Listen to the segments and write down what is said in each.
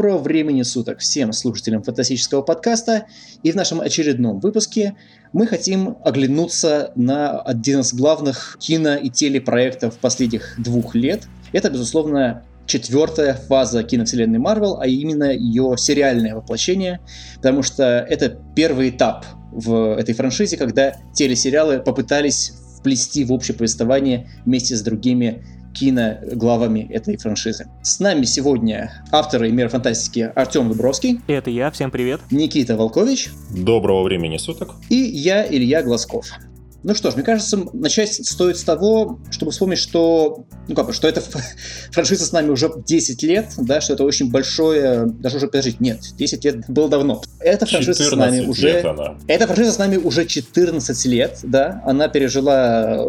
Доброго времени суток всем слушателям фантастического подкаста. И в нашем очередном выпуске мы хотим оглянуться на один из главных кино- и телепроектов последних двух лет. Это, безусловно, четвертая фаза киновселенной Марвел, а именно ее сериальное воплощение, потому что это первый этап в этой франшизе, когда телесериалы попытались вплести в общее повествование вместе с другими киноглавами этой франшизы. С нами сегодня авторы «Мира фантастики» Артем Дубровский. Это я, всем привет. Никита Волкович. Доброго времени суток. И я, Илья Глазков. Ну что ж, мне кажется, начать стоит с того, чтобы вспомнить, что, ну как бы, что эта франшиза с нами уже 10 лет, да, что это очень большое, даже уже, подождите, нет, 10 лет было давно. Эта франшиза с нами уже... Она. Эта франшиза с нами уже 14 лет, да, она пережила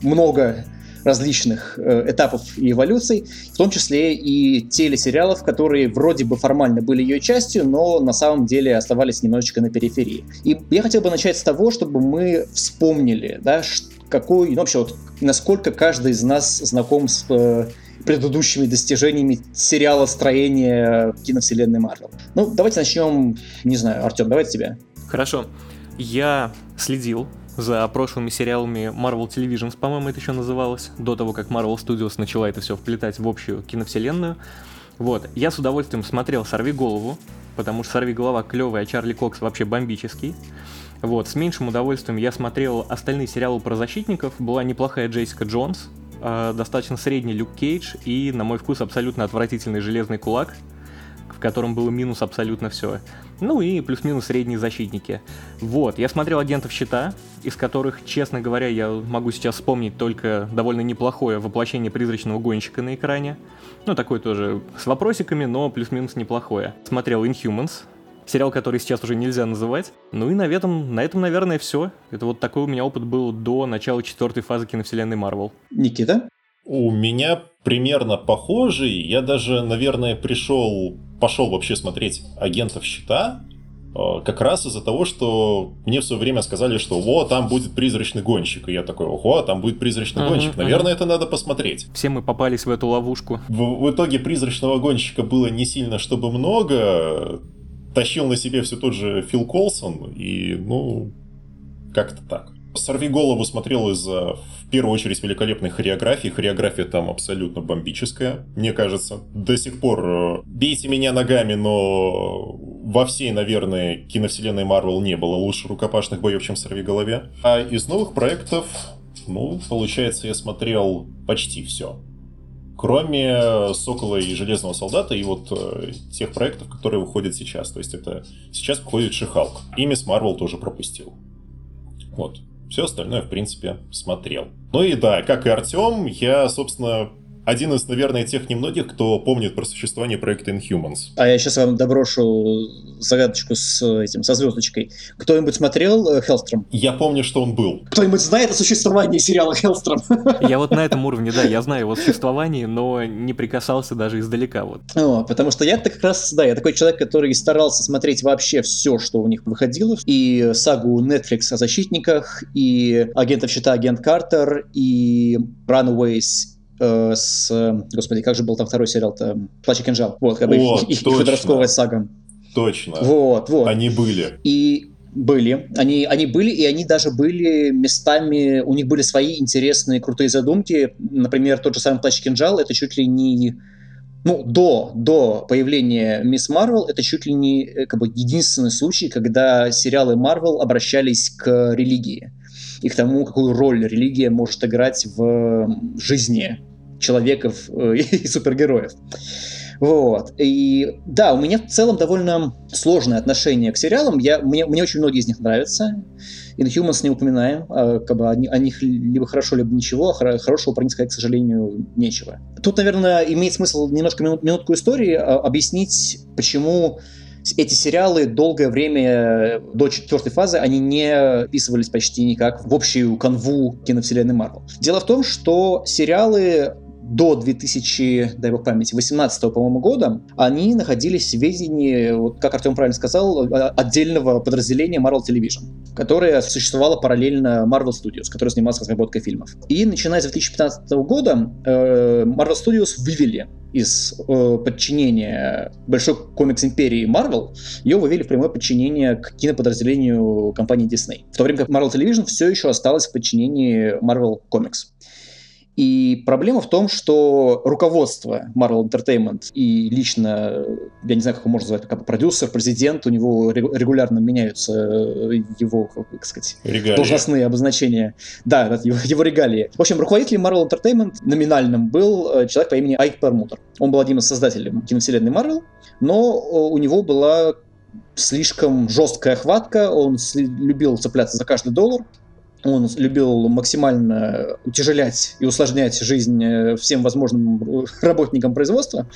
много различных э, этапов и эволюций, в том числе и телесериалов, которые вроде бы формально были ее частью, но на самом деле оставались немножечко на периферии. И я хотел бы начать с того, чтобы мы вспомнили, да, какой, ну, вообще вот, насколько каждый из нас знаком с э, предыдущими достижениями сериала строения киновселенной Марвел. Ну, давайте начнем, не знаю, Артем, давайте тебя. Хорошо. Я следил за прошлыми сериалами Marvel Televisions, по-моему, это еще называлось, до того, как Marvel Studios начала это все вплетать в общую киновселенную. Вот, я с удовольствием смотрел «Сорви голову», потому что «Сорви голова» клевый, а Чарли Кокс вообще бомбический. Вот, с меньшим удовольствием я смотрел остальные сериалы про защитников. Была неплохая Джессика Джонс, э, достаточно средний Люк Кейдж и, на мой вкус, абсолютно отвратительный Железный Кулак, в котором было минус абсолютно все. Ну и плюс-минус средние защитники. Вот, я смотрел агентов щита, из которых, честно говоря, я могу сейчас вспомнить только довольно неплохое воплощение призрачного гонщика на экране. Ну, такое тоже с вопросиками, но плюс-минус неплохое. Смотрел Inhumans, сериал, который сейчас уже нельзя называть. Ну и на этом, на этом, наверное, все. Это вот такой у меня опыт был до начала четвертой фазы киновселенной Марвел. Никита? У меня примерно похожий. Я даже, наверное, пришел, пошел вообще смотреть агентов щита, э, как раз из-за того, что мне в свое время сказали, что вот там будет призрачный гонщик. И я такой, ого, там будет призрачный uh-huh, гонщик. Наверное, uh-huh. это надо посмотреть. Все мы попались в эту ловушку. В, в итоге призрачного гонщика было не сильно, чтобы много. Тащил на себе все тот же Фил Колсон. И, ну, как-то так. «Сорви голову» смотрел из-за, в первую очередь, великолепной хореографии. Хореография там абсолютно бомбическая, мне кажется. До сих пор э, бейте меня ногами, но во всей, наверное, киновселенной Марвел не было лучше рукопашных боев, чем «Сорви голове». А из новых проектов, ну, получается, я смотрел почти все. Кроме «Сокола» и «Железного солдата» и вот э, тех проектов, которые выходят сейчас. То есть это сейчас выходит «Шихалк». И «Мисс Марвел» тоже пропустил. Вот. Все остальное, в принципе, смотрел. Ну и да, как и Артем, я, собственно, один из, наверное, тех немногих, кто помнит про существование проекта Inhumans. А я сейчас вам доброшу загадочку с этим, со звездочкой. Кто-нибудь смотрел э, Хелстром? Я помню, что он был. Кто-нибудь знает о существовании сериала Хелстром? Я вот на этом уровне, да, я знаю его существование, но не прикасался даже издалека. Вот. О, потому что я как раз, да, я такой человек, который старался смотреть вообще все, что у них выходило. И сагу Netflix о защитниках, и агентов щита агент Картер, и Runaways, э, с... Господи, как же был там второй сериал-то? «Плач и кинжал». Вот, как бы О, их, их подростковая сага. Точно. Вот, вот. Они были. И были. Они, они были, и они даже были местами, у них были свои интересные, крутые задумки. Например, тот же самый «Плач и кинжал» — это чуть ли не ну, до, до появления Мисс Марвел, это чуть ли не э, как бы, единственный случай, когда сериалы Марвел обращались к религии и к тому, какую роль религия может играть в жизни человеков э, и супергероев. Вот. И да, у меня в целом довольно сложное отношение к сериалам. Я, мне, мне очень многие из них нравятся. Inhumans не упоминаем. А, как бы о, о них либо хорошо, либо ничего. А хорошего про них сказать, к сожалению, нечего. Тут, наверное, имеет смысл немножко минут, минутку истории а, объяснить, почему эти сериалы долгое время э, до четвертой фазы они не вписывались почти никак в общую канву киновселенной Марвел. Дело в том, что сериалы до 2000, дай бог памяти, 18 по-моему, года, они находились в ведении, вот, как Артем правильно сказал, отдельного подразделения Marvel Television, которое существовало параллельно Marvel Studios, который занимался разработкой фильмов. И начиная с 2015 года э, Marvel Studios вывели из э, подчинения большой комикс-империи Marvel, ее вывели в прямое подчинение к киноподразделению компании Disney. В то время как Marvel Television все еще осталось в подчинении Marvel Comics. И проблема в том, что руководство Marvel Entertainment и лично, я не знаю, как его можно назвать, как продюсер, президент, у него регулярно меняются э, его, как сказать, регалии. должностные обозначения. Да, его, его регалии. В общем, руководителем Marvel Entertainment номинальным был э, человек по имени Айк Пермутер. Он был одним из создателей киновселенной Marvel, но э, у него была слишком жесткая хватка, он любил цепляться за каждый доллар, он любил максимально утяжелять и усложнять жизнь э, всем возможным работникам производства.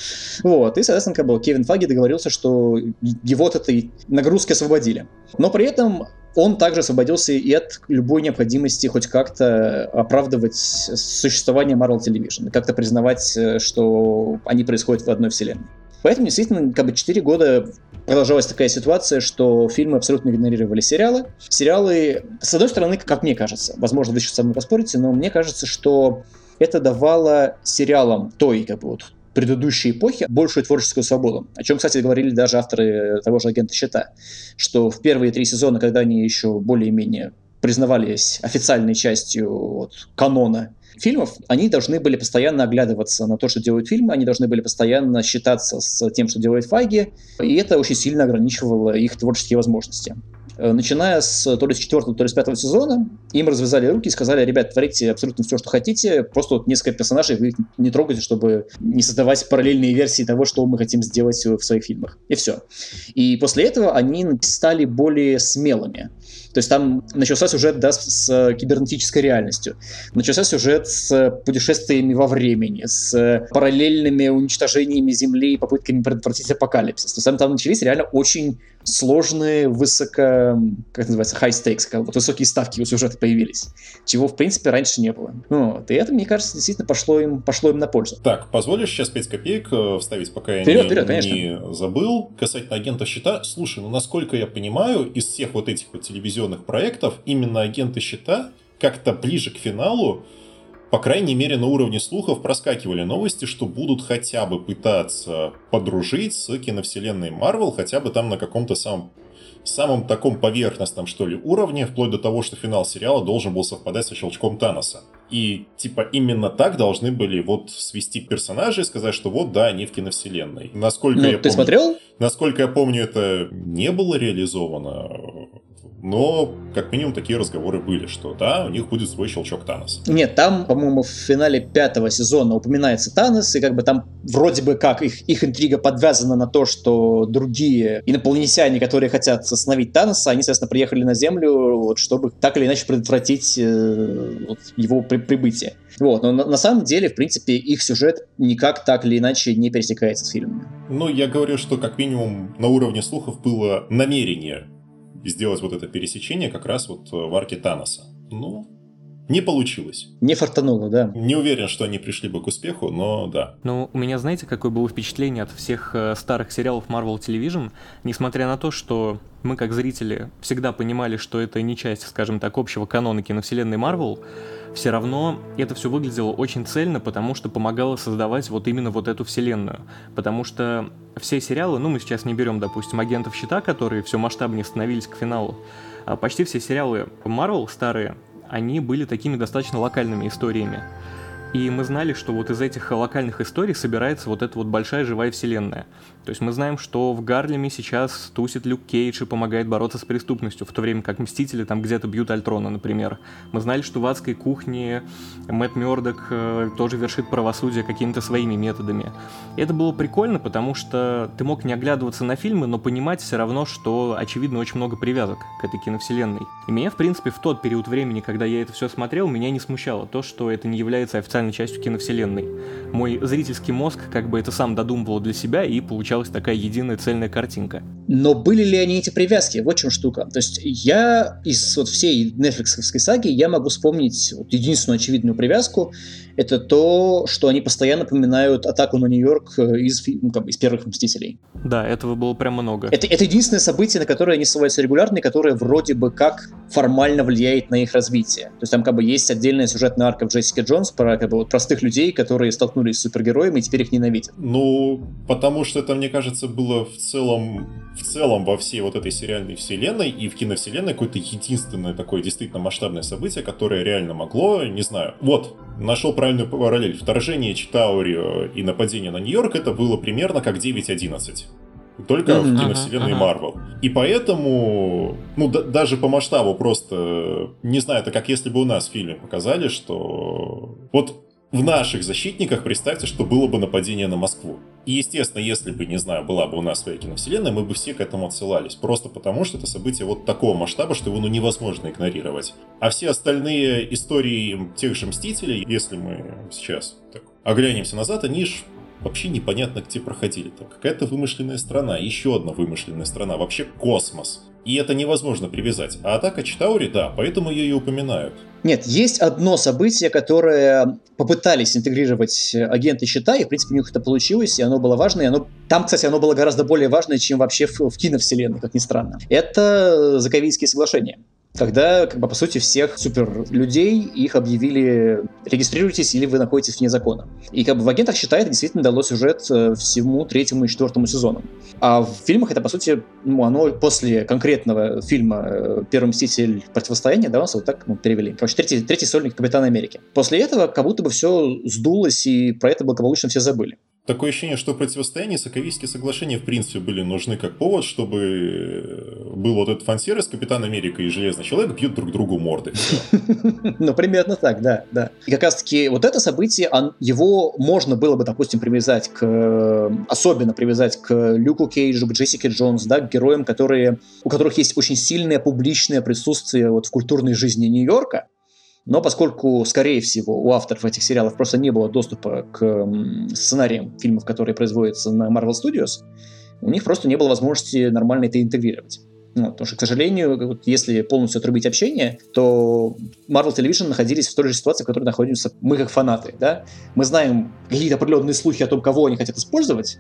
Вот. И, соответственно, как бы Кевин Фаги договорился, что его от этой нагрузки освободили. Но при этом он также освободился и от любой необходимости хоть как-то оправдывать существование Marvel Television, как-то признавать, э, что они происходят в одной вселенной. Поэтому действительно, как бы 4 года продолжалась такая ситуация, что фильмы абсолютно игнорировали сериалы. Сериалы, с одной стороны, как мне кажется, возможно, вы сейчас со мной поспорите, но мне кажется, что это давало сериалам той, как бы вот, предыдущей эпохи большую творческую свободу. О чем, кстати, говорили даже авторы того же агента Щита, что в первые три сезона, когда они еще более-менее признавались официальной частью вот, канона фильмов, они должны были постоянно оглядываться на то, что делают фильмы, они должны были постоянно считаться с тем, что делает Файги, и это очень сильно ограничивало их творческие возможности. Э, начиная с то ли с четвертого, то ли с пятого сезона, им развязали руки и сказали, ребят, творите абсолютно все, что хотите, просто вот несколько персонажей вы не трогайте, чтобы не создавать параллельные версии того, что мы хотим сделать в своих фильмах. И все. И после этого они стали более смелыми. То есть там начался сюжет да, с, кибернетической реальностью, начался сюжет с путешествиями во времени, с параллельными уничтожениями Земли и попытками предотвратить апокалипсис. То есть там, там начались реально очень сложные, высоко, как называется, high stakes, как вот высокие ставки у сюжета появились, чего, в принципе, раньше не было. Вот. И это, мне кажется, действительно пошло им, пошло им на пользу. Так, позволишь сейчас 5 копеек э, вставить, пока я вперед, не, вперед, не забыл, касательно агента щита. Слушай, ну, насколько я понимаю, из всех вот этих вот телевизионных проектов, именно агенты щита как-то ближе к финалу по крайней мере, на уровне слухов проскакивали новости, что будут хотя бы пытаться подружить с киновселенной Марвел, хотя бы там на каком-то самом самом таком поверхностном, что ли, уровне, вплоть до того, что финал сериала должен был совпадать со щелчком Таноса. И, типа, именно так должны были вот свести персонажей и сказать, что вот, да, они в киновселенной. Насколько ну, я ты помню, смотрел? Насколько я помню, это не было реализовано но как минимум такие разговоры были, что да, у них будет свой щелчок Танос. Нет, там, по-моему, в финале пятого сезона упоминается Танос, и как бы там вроде бы как их, их интрига подвязана на то, что другие инопланетяне, которые хотят остановить Таноса, они, соответственно, приехали на Землю, вот, чтобы так или иначе предотвратить э, вот, его при прибытие. Вот, но на, на самом деле, в принципе, их сюжет никак так или иначе не пересекается с фильмами. Ну, я говорю, что как минимум на уровне слухов было намерение и сделать вот это пересечение как раз вот в арке Таноса. Ну, не получилось. Не фартануло, да. Не уверен, что они пришли бы к успеху, но да. Ну, у меня, знаете, какое было впечатление от всех э, старых сериалов Marvel Television, несмотря на то, что мы, как зрители, всегда понимали, что это не часть, скажем так, общего канона киновселенной Marvel, все равно это все выглядело очень цельно, потому что помогало создавать вот именно вот эту вселенную. Потому что все сериалы, ну мы сейчас не берем, допустим, агентов щита, которые все масштабнее становились к финалу, а почти все сериалы Marvel старые, они были такими достаточно локальными историями. И мы знали, что вот из этих локальных историй собирается вот эта вот большая живая вселенная. То есть мы знаем, что в Гарлеме сейчас тусит Люк Кейдж и помогает бороться с преступностью, в то время как Мстители там где-то бьют Альтрона, например. Мы знали, что в адской кухне Мэтт Мёрдок э, тоже вершит правосудие какими-то своими методами. И это было прикольно, потому что ты мог не оглядываться на фильмы, но понимать все равно, что, очевидно, очень много привязок к этой киновселенной. И меня, в принципе, в тот период времени, когда я это все смотрел, меня не смущало то, что это не является официальной частью киновселенной. Мой зрительский мозг как бы это сам додумывал для себя и получал получалась такая единая цельная картинка. Но были ли они эти привязки? Вот в чем штука. То есть я из вот всей Netflix саги я могу вспомнить вот единственную очевидную привязку. Это то, что они постоянно поминают атаку на Нью-Йорк э, из, ну, как бы, из первых «Мстителей». Да, этого было прям много. Это, это единственное событие, на которое они ссылаются регулярно, и которое вроде бы как формально влияет на их развитие. То есть там как бы есть отдельная сюжетная арка в Джессике Джонс про как бы, вот, простых людей, которые столкнулись с супергероями и теперь их ненавидят. Ну, потому что это, мне кажется, было в целом, в целом во всей вот этой сериальной вселенной и в киновселенной какое-то единственное такое действительно масштабное событие, которое реально могло, не знаю, вот, нашел правильную параллель. Вторжение Читаури и нападение на Нью-Йорк это было примерно как 9.11 только mm-hmm. в киновселенной Марвел. Uh-huh. И поэтому, ну, да, даже по масштабу просто, не знаю, это как если бы у нас в фильме показали, что вот в наших защитниках представьте, что было бы нападение на Москву. И, естественно, если бы, не знаю, была бы у нас своя киновселенная, мы бы все к этому отсылались. Просто потому, что это событие вот такого масштаба, что его ну, невозможно игнорировать. А все остальные истории тех же Мстителей, если мы сейчас так, оглянемся назад, они ж вообще непонятно где проходили. Там какая-то вымышленная страна, еще одна вымышленная страна, вообще космос. И это невозможно привязать. А атака Читаури, да, поэтому ее и упоминают. Нет, есть одно событие, которое попытались интегрировать агенты щита, и, в принципе, у них это получилось, и оно было важно, и оно... Там, кстати, оно было гораздо более важное, чем вообще в, в киновселенной, как ни странно. Это Заковийские соглашения когда, как бы, по сути, всех супер людей их объявили регистрируйтесь или вы находитесь вне закона. И как бы в агентах считает, действительно дало сюжет э, всему третьему и четвертому сезонам. А в фильмах это, по сути, ну, оно после конкретного фильма э, «Первый мститель. Противостояние», да, у нас вот так ну, перевели. Короче, третий, третий сольник Капитана Америки. После этого как будто бы все сдулось, и про это благополучно все забыли. Такое ощущение, что противостояние и Соковийские соглашения в принципе были нужны как повод, чтобы э, был вот этот фан-сервис Капитан Америка и Железный Человек бьют друг другу морды. Ну, примерно так, да, да. И как раз-таки вот это событие, его можно было бы, допустим, привязать к... Особенно привязать к Люку Кейджу, к Джессике Джонс, да, к героям, которые, у которых есть очень сильное публичное присутствие вот в культурной жизни Нью-Йорка, но поскольку, скорее всего, у авторов этих сериалов просто не было доступа к сценариям фильмов, которые производятся на Marvel Studios, у них просто не было возможности нормально это интегрировать. Ну, потому что, к сожалению, вот если полностью отрубить общение, то Marvel Television находились в той же ситуации, в которой находимся мы как фанаты. Да? Мы знаем какие-то определенные слухи о том, кого они хотят использовать,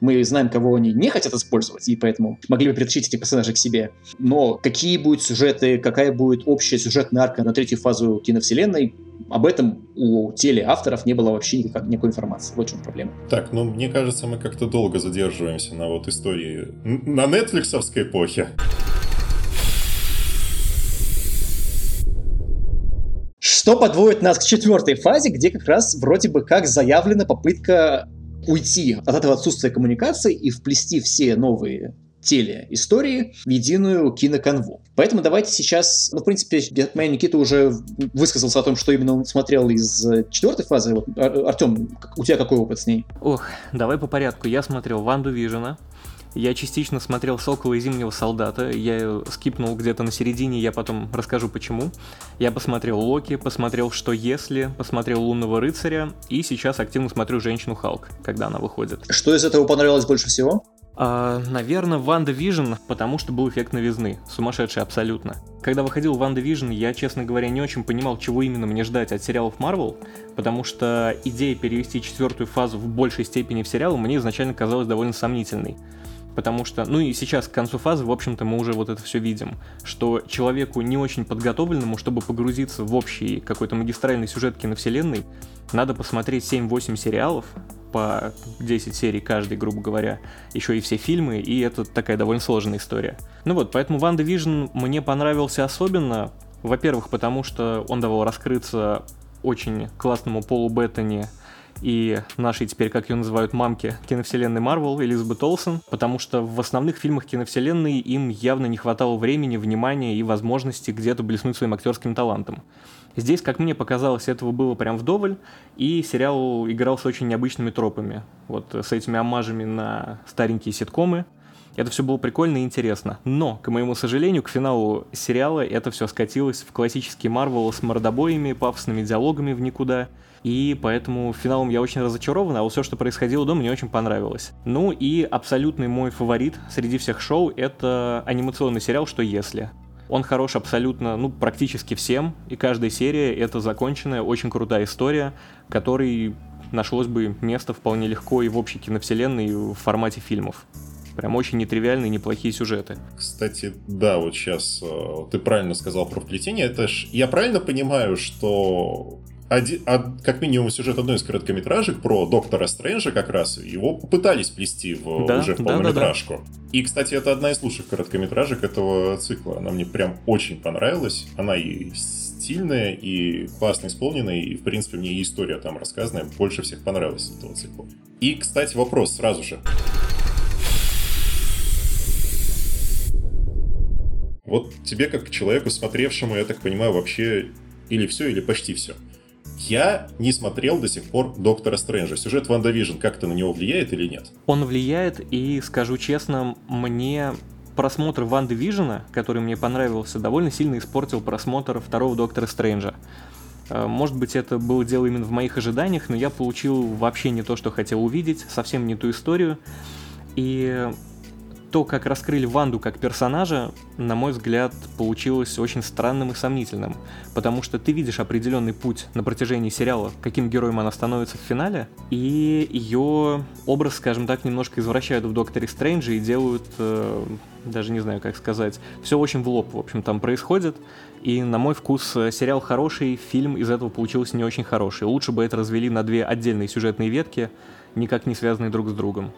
мы знаем, кого они не хотят использовать, и поэтому могли бы притащить этих персонажей к себе. Но какие будут сюжеты, какая будет общая сюжетная арка на третью фазу киновселенной, об этом у телеавторов не было вообще никак, никакой информации. Вот в чем проблема. Так, ну мне кажется, мы как-то долго задерживаемся на вот истории на нетфликсовской эпохе. Что подводит нас к четвертой фазе, где как раз вроде бы как заявлена попытка уйти от этого отсутствия коммуникации и вплести все новые телеистории в единую киноконву. Поэтому давайте сейчас, ну, в принципе, моя Никита уже высказался о том, что именно он смотрел из четвертой фазы. Вот, Артем, у тебя какой опыт с ней? Ох, давай по порядку. Я смотрел Ванду Вижена, я частично смотрел «Сокола и Зимнего солдата», я скипнул где-то на середине, я потом расскажу почему. Я посмотрел «Локи», посмотрел «Что если», посмотрел «Лунного рыцаря» и сейчас активно смотрю «Женщину Халк», когда она выходит. Что из этого понравилось больше всего? А, наверное, WandaVision, потому что был эффект новизны. Сумасшедший абсолютно. Когда выходил WandaVision, я, честно говоря, не очень понимал, чего именно мне ждать от сериалов Marvel, потому что идея перевести четвертую фазу в большей степени в сериал мне изначально казалась довольно сомнительной потому что, ну и сейчас к концу фазы, в общем-то, мы уже вот это все видим, что человеку не очень подготовленному, чтобы погрузиться в общий какой-то магистральный сюжет киновселенной, надо посмотреть 7-8 сериалов, по 10 серий каждый, грубо говоря, еще и все фильмы, и это такая довольно сложная история. Ну вот, поэтому WandaVision мне понравился особенно, во-первых, потому что он давал раскрыться очень классному Полу Беттани, и нашей теперь, как ее называют, мамки киновселенной Марвел, Элизабет Олсен, потому что в основных фильмах киновселенной им явно не хватало времени, внимания и возможности где-то блеснуть своим актерским талантом. Здесь, как мне показалось, этого было прям вдоволь, и сериал игрался очень необычными тропами. Вот с этими амажами на старенькие ситкомы, это все было прикольно и интересно. Но, к моему сожалению, к финалу сериала это все скатилось в классический Марвел с мордобоями, пафосными диалогами в никуда – и поэтому финалом я очень разочарован, а вот все, что происходило до, мне очень понравилось. Ну и абсолютный мой фаворит среди всех шоу — это анимационный сериал «Что если?». Он хорош абсолютно, ну, практически всем, и каждая серия — это законченная, очень крутая история, которой нашлось бы место вполне легко и в общей киновселенной, и в формате фильмов. Прям очень нетривиальные, неплохие сюжеты. Кстати, да, вот сейчас э, ты правильно сказал про вплетение. Это ж, я правильно понимаю, что один, а, как минимум сюжет одной из короткометражек про Доктора Стрэнджа как раз, его попытались плести в, да, уже в полнометражку. Да, да, да. И, кстати, это одна из лучших короткометражек этого цикла. Она мне прям очень понравилась. Она и стильная, и классно исполненная, и, в принципе, мне и история там рассказанная больше всех понравилась этого цикла. И, кстати, вопрос сразу же. Вот тебе, как человеку, смотревшему, я так понимаю, вообще или все, или почти все. Я не смотрел до сих пор Доктора Стрэнджа. Сюжет WandaVision как-то на него влияет или нет? Он влияет, и скажу честно, мне просмотр Ванды Вижена, который мне понравился, довольно сильно испортил просмотр второго Доктора Стрэнджа. Э, может быть, это было дело именно в моих ожиданиях, но я получил вообще не то, что хотел увидеть, совсем не ту историю. И то, как раскрыли Ванду как персонажа, на мой взгляд, получилось очень странным и сомнительным, потому что ты видишь определенный путь на протяжении сериала, каким героем она становится в финале, и ее образ, скажем так, немножко извращают в Докторе Стрэнджа и делают, э, даже не знаю, как сказать, все очень в лоб, в общем, там происходит, и на мой вкус э, сериал хороший, фильм из этого получился не очень хороший. Лучше бы это развели на две отдельные сюжетные ветки, никак не связанные друг с другом.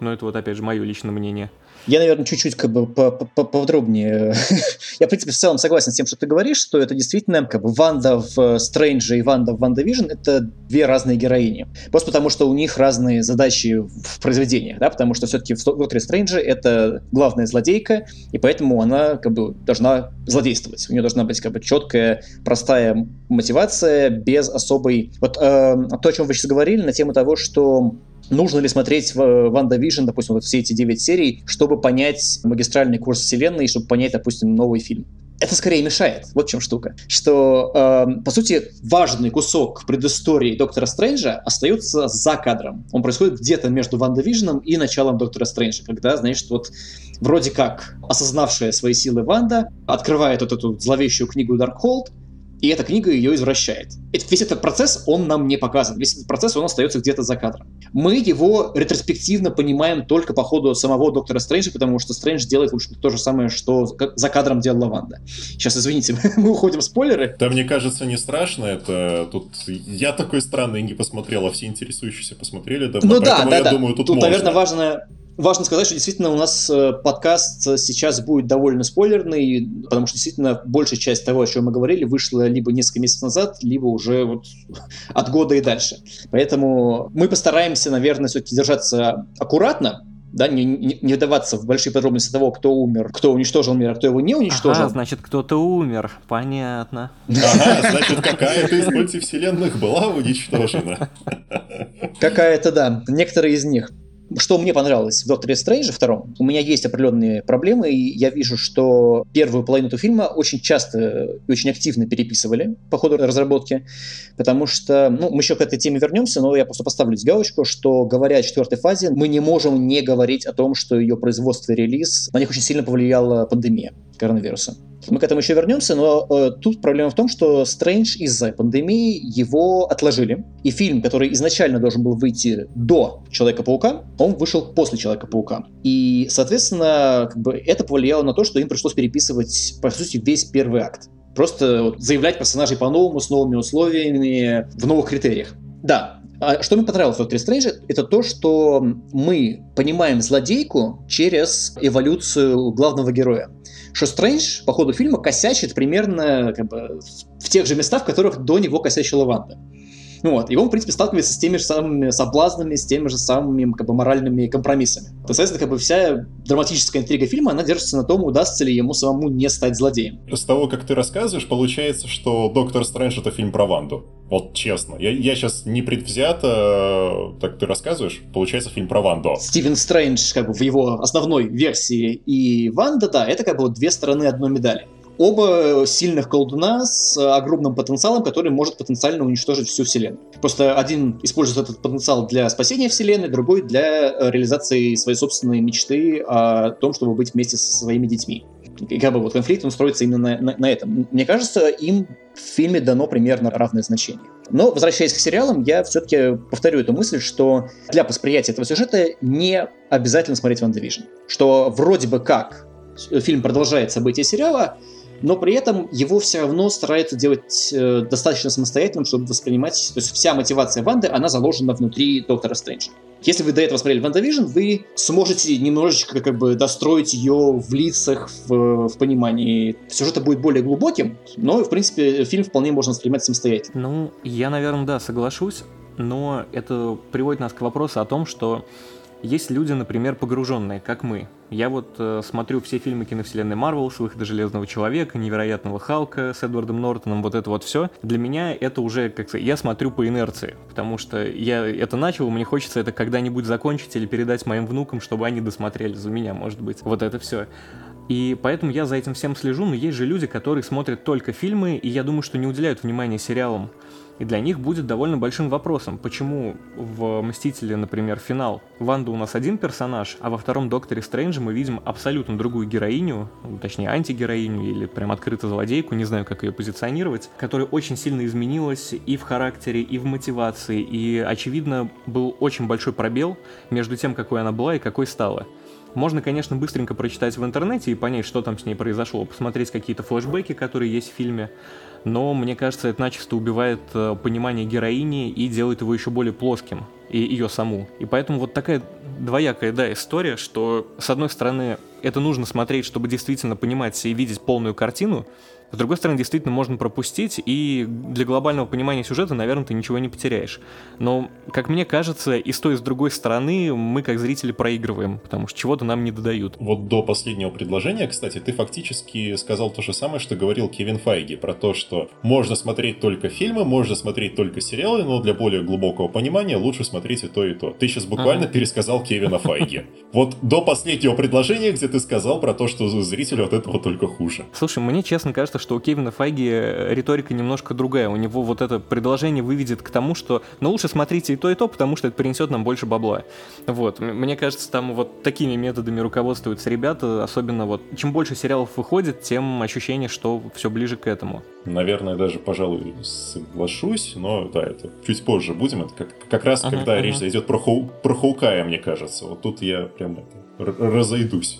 Но это вот опять же мое личное мнение. Я, наверное, чуть-чуть как бы поподробнее. Я, в принципе, в целом согласен с тем, что ты говоришь, что это действительно как бы Ванда в Стрэндже и Ванда в WandaVision — это две разные героини. Просто потому, что у них разные задачи в произведениях, да, потому что все-таки в Докторе Стрэндже это главная злодейка, и поэтому она как бы должна злодействовать. У нее должна быть как бы четкая, простая мотивация, без особой... Вот э, то, о чем вы сейчас говорили, на тему того, что Нужно ли смотреть в WandaVision, допустим, вот все эти 9 серий, чтобы понять магистральный курс вселенной, чтобы понять, допустим, новый фильм? это скорее мешает. Вот в чем штука. Что, э, по сути, важный кусок предыстории Доктора Стрэнджа остается за кадром. Он происходит где-то между WandaVision ом и началом Доктора Стрэнджа, когда, знаешь, вот вроде как осознавшая свои силы Ванда открывает вот эту зловещую книгу Даркхолд, и эта книга ее извращает. Весь этот процесс, он нам не показан. Весь этот процесс, он остается где-то за кадром. Мы его ретроспективно понимаем только по ходу самого Доктора Стрэнджа, потому что Стрэндж делает, в общем то же самое, что за кадром делала Ванда. Сейчас, извините, мы уходим в спойлеры. Да, мне кажется, не страшно. Это тут я такой странный не посмотрел, а все интересующиеся посмотрели. Да, ну да, да, я да. думаю, тут, тут можно. наверное, важно Важно сказать, что действительно у нас э, подкаст сейчас будет довольно спойлерный, потому что действительно большая часть того, о чем мы говорили, вышла либо несколько месяцев назад, либо уже вот от года и дальше. Поэтому мы постараемся, наверное, все-таки держаться аккуратно, да, не, не, не вдаваться в большие подробности того, кто умер, кто уничтожил мир, а кто его не уничтожил. Ага, значит, кто-то умер, понятно. Ага, значит, какая-то из мультивселенных была уничтожена. Какая-то, да, некоторые из них. Что мне понравилось в Докторе Стрэнджа втором, у меня есть определенные проблемы, и я вижу, что первую половину этого фильма очень часто и очень активно переписывали по ходу разработки, потому что, ну, мы еще к этой теме вернемся, но я просто поставлю здесь галочку, что, говоря о четвертой фазе, мы не можем не говорить о том, что ее производство и релиз, на них очень сильно повлияла пандемия коронавируса. Мы к этому еще вернемся, но э, тут проблема в том, что Стрэндж из-за пандемии его отложили. И фильм, который изначально должен был выйти до Человека-паука, он вышел после Человека-паука. И, соответственно, как бы это повлияло на то, что им пришлось переписывать, по сути, весь первый акт. Просто вот, заявлять персонажей по-новому, с новыми условиями, в новых критериях. Да, а что мне понравилось в Докторе Стрэнджа, это то, что мы понимаем злодейку через эволюцию главного героя что Стрэндж по ходу фильма косячит примерно как бы, в тех же местах, в которых до него косячила Ванда. Ну вот, и он, в принципе, сталкивается с теми же самыми соблазнами, с теми же самыми как бы, моральными компромиссами. То, соответственно, как бы вся драматическая интрига фильма, она держится на том, удастся ли ему самому не стать злодеем. С того, как ты рассказываешь, получается, что «Доктор Стрэндж» — это фильм про Ванду. Вот честно. Я, я сейчас не предвзято, так ты рассказываешь, получается фильм про Ванду. Стивен Стрэндж, как бы в его основной версии, и Ванда, да, это как бы две стороны одной медали. Оба сильных колдуна с огромным потенциалом, который может потенциально уничтожить всю Вселенную. Просто один использует этот потенциал для спасения Вселенной, другой для реализации своей собственной мечты о том, чтобы быть вместе со своими детьми. И как бы вот конфликт, он строится именно на, на, на этом. Мне кажется, им в фильме дано примерно равное значение. Но, возвращаясь к сериалам, я все-таки повторю эту мысль, что для восприятия этого сюжета не обязательно смотреть «WandaVision». Что вроде бы как фильм продолжает события сериала, но при этом его все равно стараются делать э, достаточно самостоятельным, чтобы воспринимать... То есть вся мотивация Ванды, она заложена внутри Доктора Стрэнджа. Если вы до этого смотрели WandaVision, вы сможете немножечко как бы достроить ее в лицах, в, в понимании. Сюжет будет более глубоким, но, в принципе, фильм вполне можно воспринимать самостоятельно. Ну, я, наверное, да, соглашусь, но это приводит нас к вопросу о том, что есть люди, например, погруженные, как мы. Я вот э, смотрю все фильмы киновселенной Марвел с выхода Железного Человека, Невероятного Халка с Эдвардом Нортоном, вот это вот все. Для меня это уже, как сказать, я смотрю по инерции, потому что я это начал, мне хочется это когда-нибудь закончить или передать моим внукам, чтобы они досмотрели за меня, может быть. Вот это все. И поэтому я за этим всем слежу, но есть же люди, которые смотрят только фильмы, и я думаю, что не уделяют внимания сериалам. И для них будет довольно большим вопросом, почему в «Мстителе», например, финал Ванда у нас один персонаж, а во втором «Докторе Стрэнджа» мы видим абсолютно другую героиню, точнее антигероиню или прям открыто злодейку, не знаю, как ее позиционировать, которая очень сильно изменилась и в характере, и в мотивации, и, очевидно, был очень большой пробел между тем, какой она была и какой стала. Можно, конечно, быстренько прочитать в интернете и понять, что там с ней произошло, посмотреть какие-то флешбеки, которые есть в фильме, но мне кажется, это начисто убивает э, понимание героини и делает его еще более плоским, и ее саму. И поэтому вот такая двоякая, да, история, что, с одной стороны, это нужно смотреть, чтобы действительно понимать и видеть полную картину, с другой стороны, действительно можно пропустить, и для глобального понимания сюжета, наверное, ты ничего не потеряешь. Но, как мне кажется, и с той, и с другой стороны мы, как зрители, проигрываем, потому что чего-то нам не додают. Вот до последнего предложения, кстати, ты фактически сказал то же самое, что говорил Кевин Файги, про то, что можно смотреть только фильмы, можно смотреть только сериалы, но для более глубокого понимания лучше смотреть и то, и то. Ты сейчас буквально ага. пересказал Кевина Файги. Вот до последнего предложения, где ты сказал про то, что зрителю от этого только хуже. Слушай, мне честно кажется, кажется, что у Кевина Файги э, риторика немножко другая. У него вот это предложение выведет к тому, что ну лучше смотрите и то, и то, потому что это принесет нам больше бабла. Вот. Мне кажется, там вот такими методами руководствуются ребята, особенно вот чем больше сериалов выходит, тем ощущение, что все ближе к этому. Наверное, даже, пожалуй, соглашусь, но да, это чуть позже будем. Это как, как раз, ага, когда ага. речь зайдет про, Хоу, про Хоукая, мне кажется. Вот тут я прям это, разойдусь.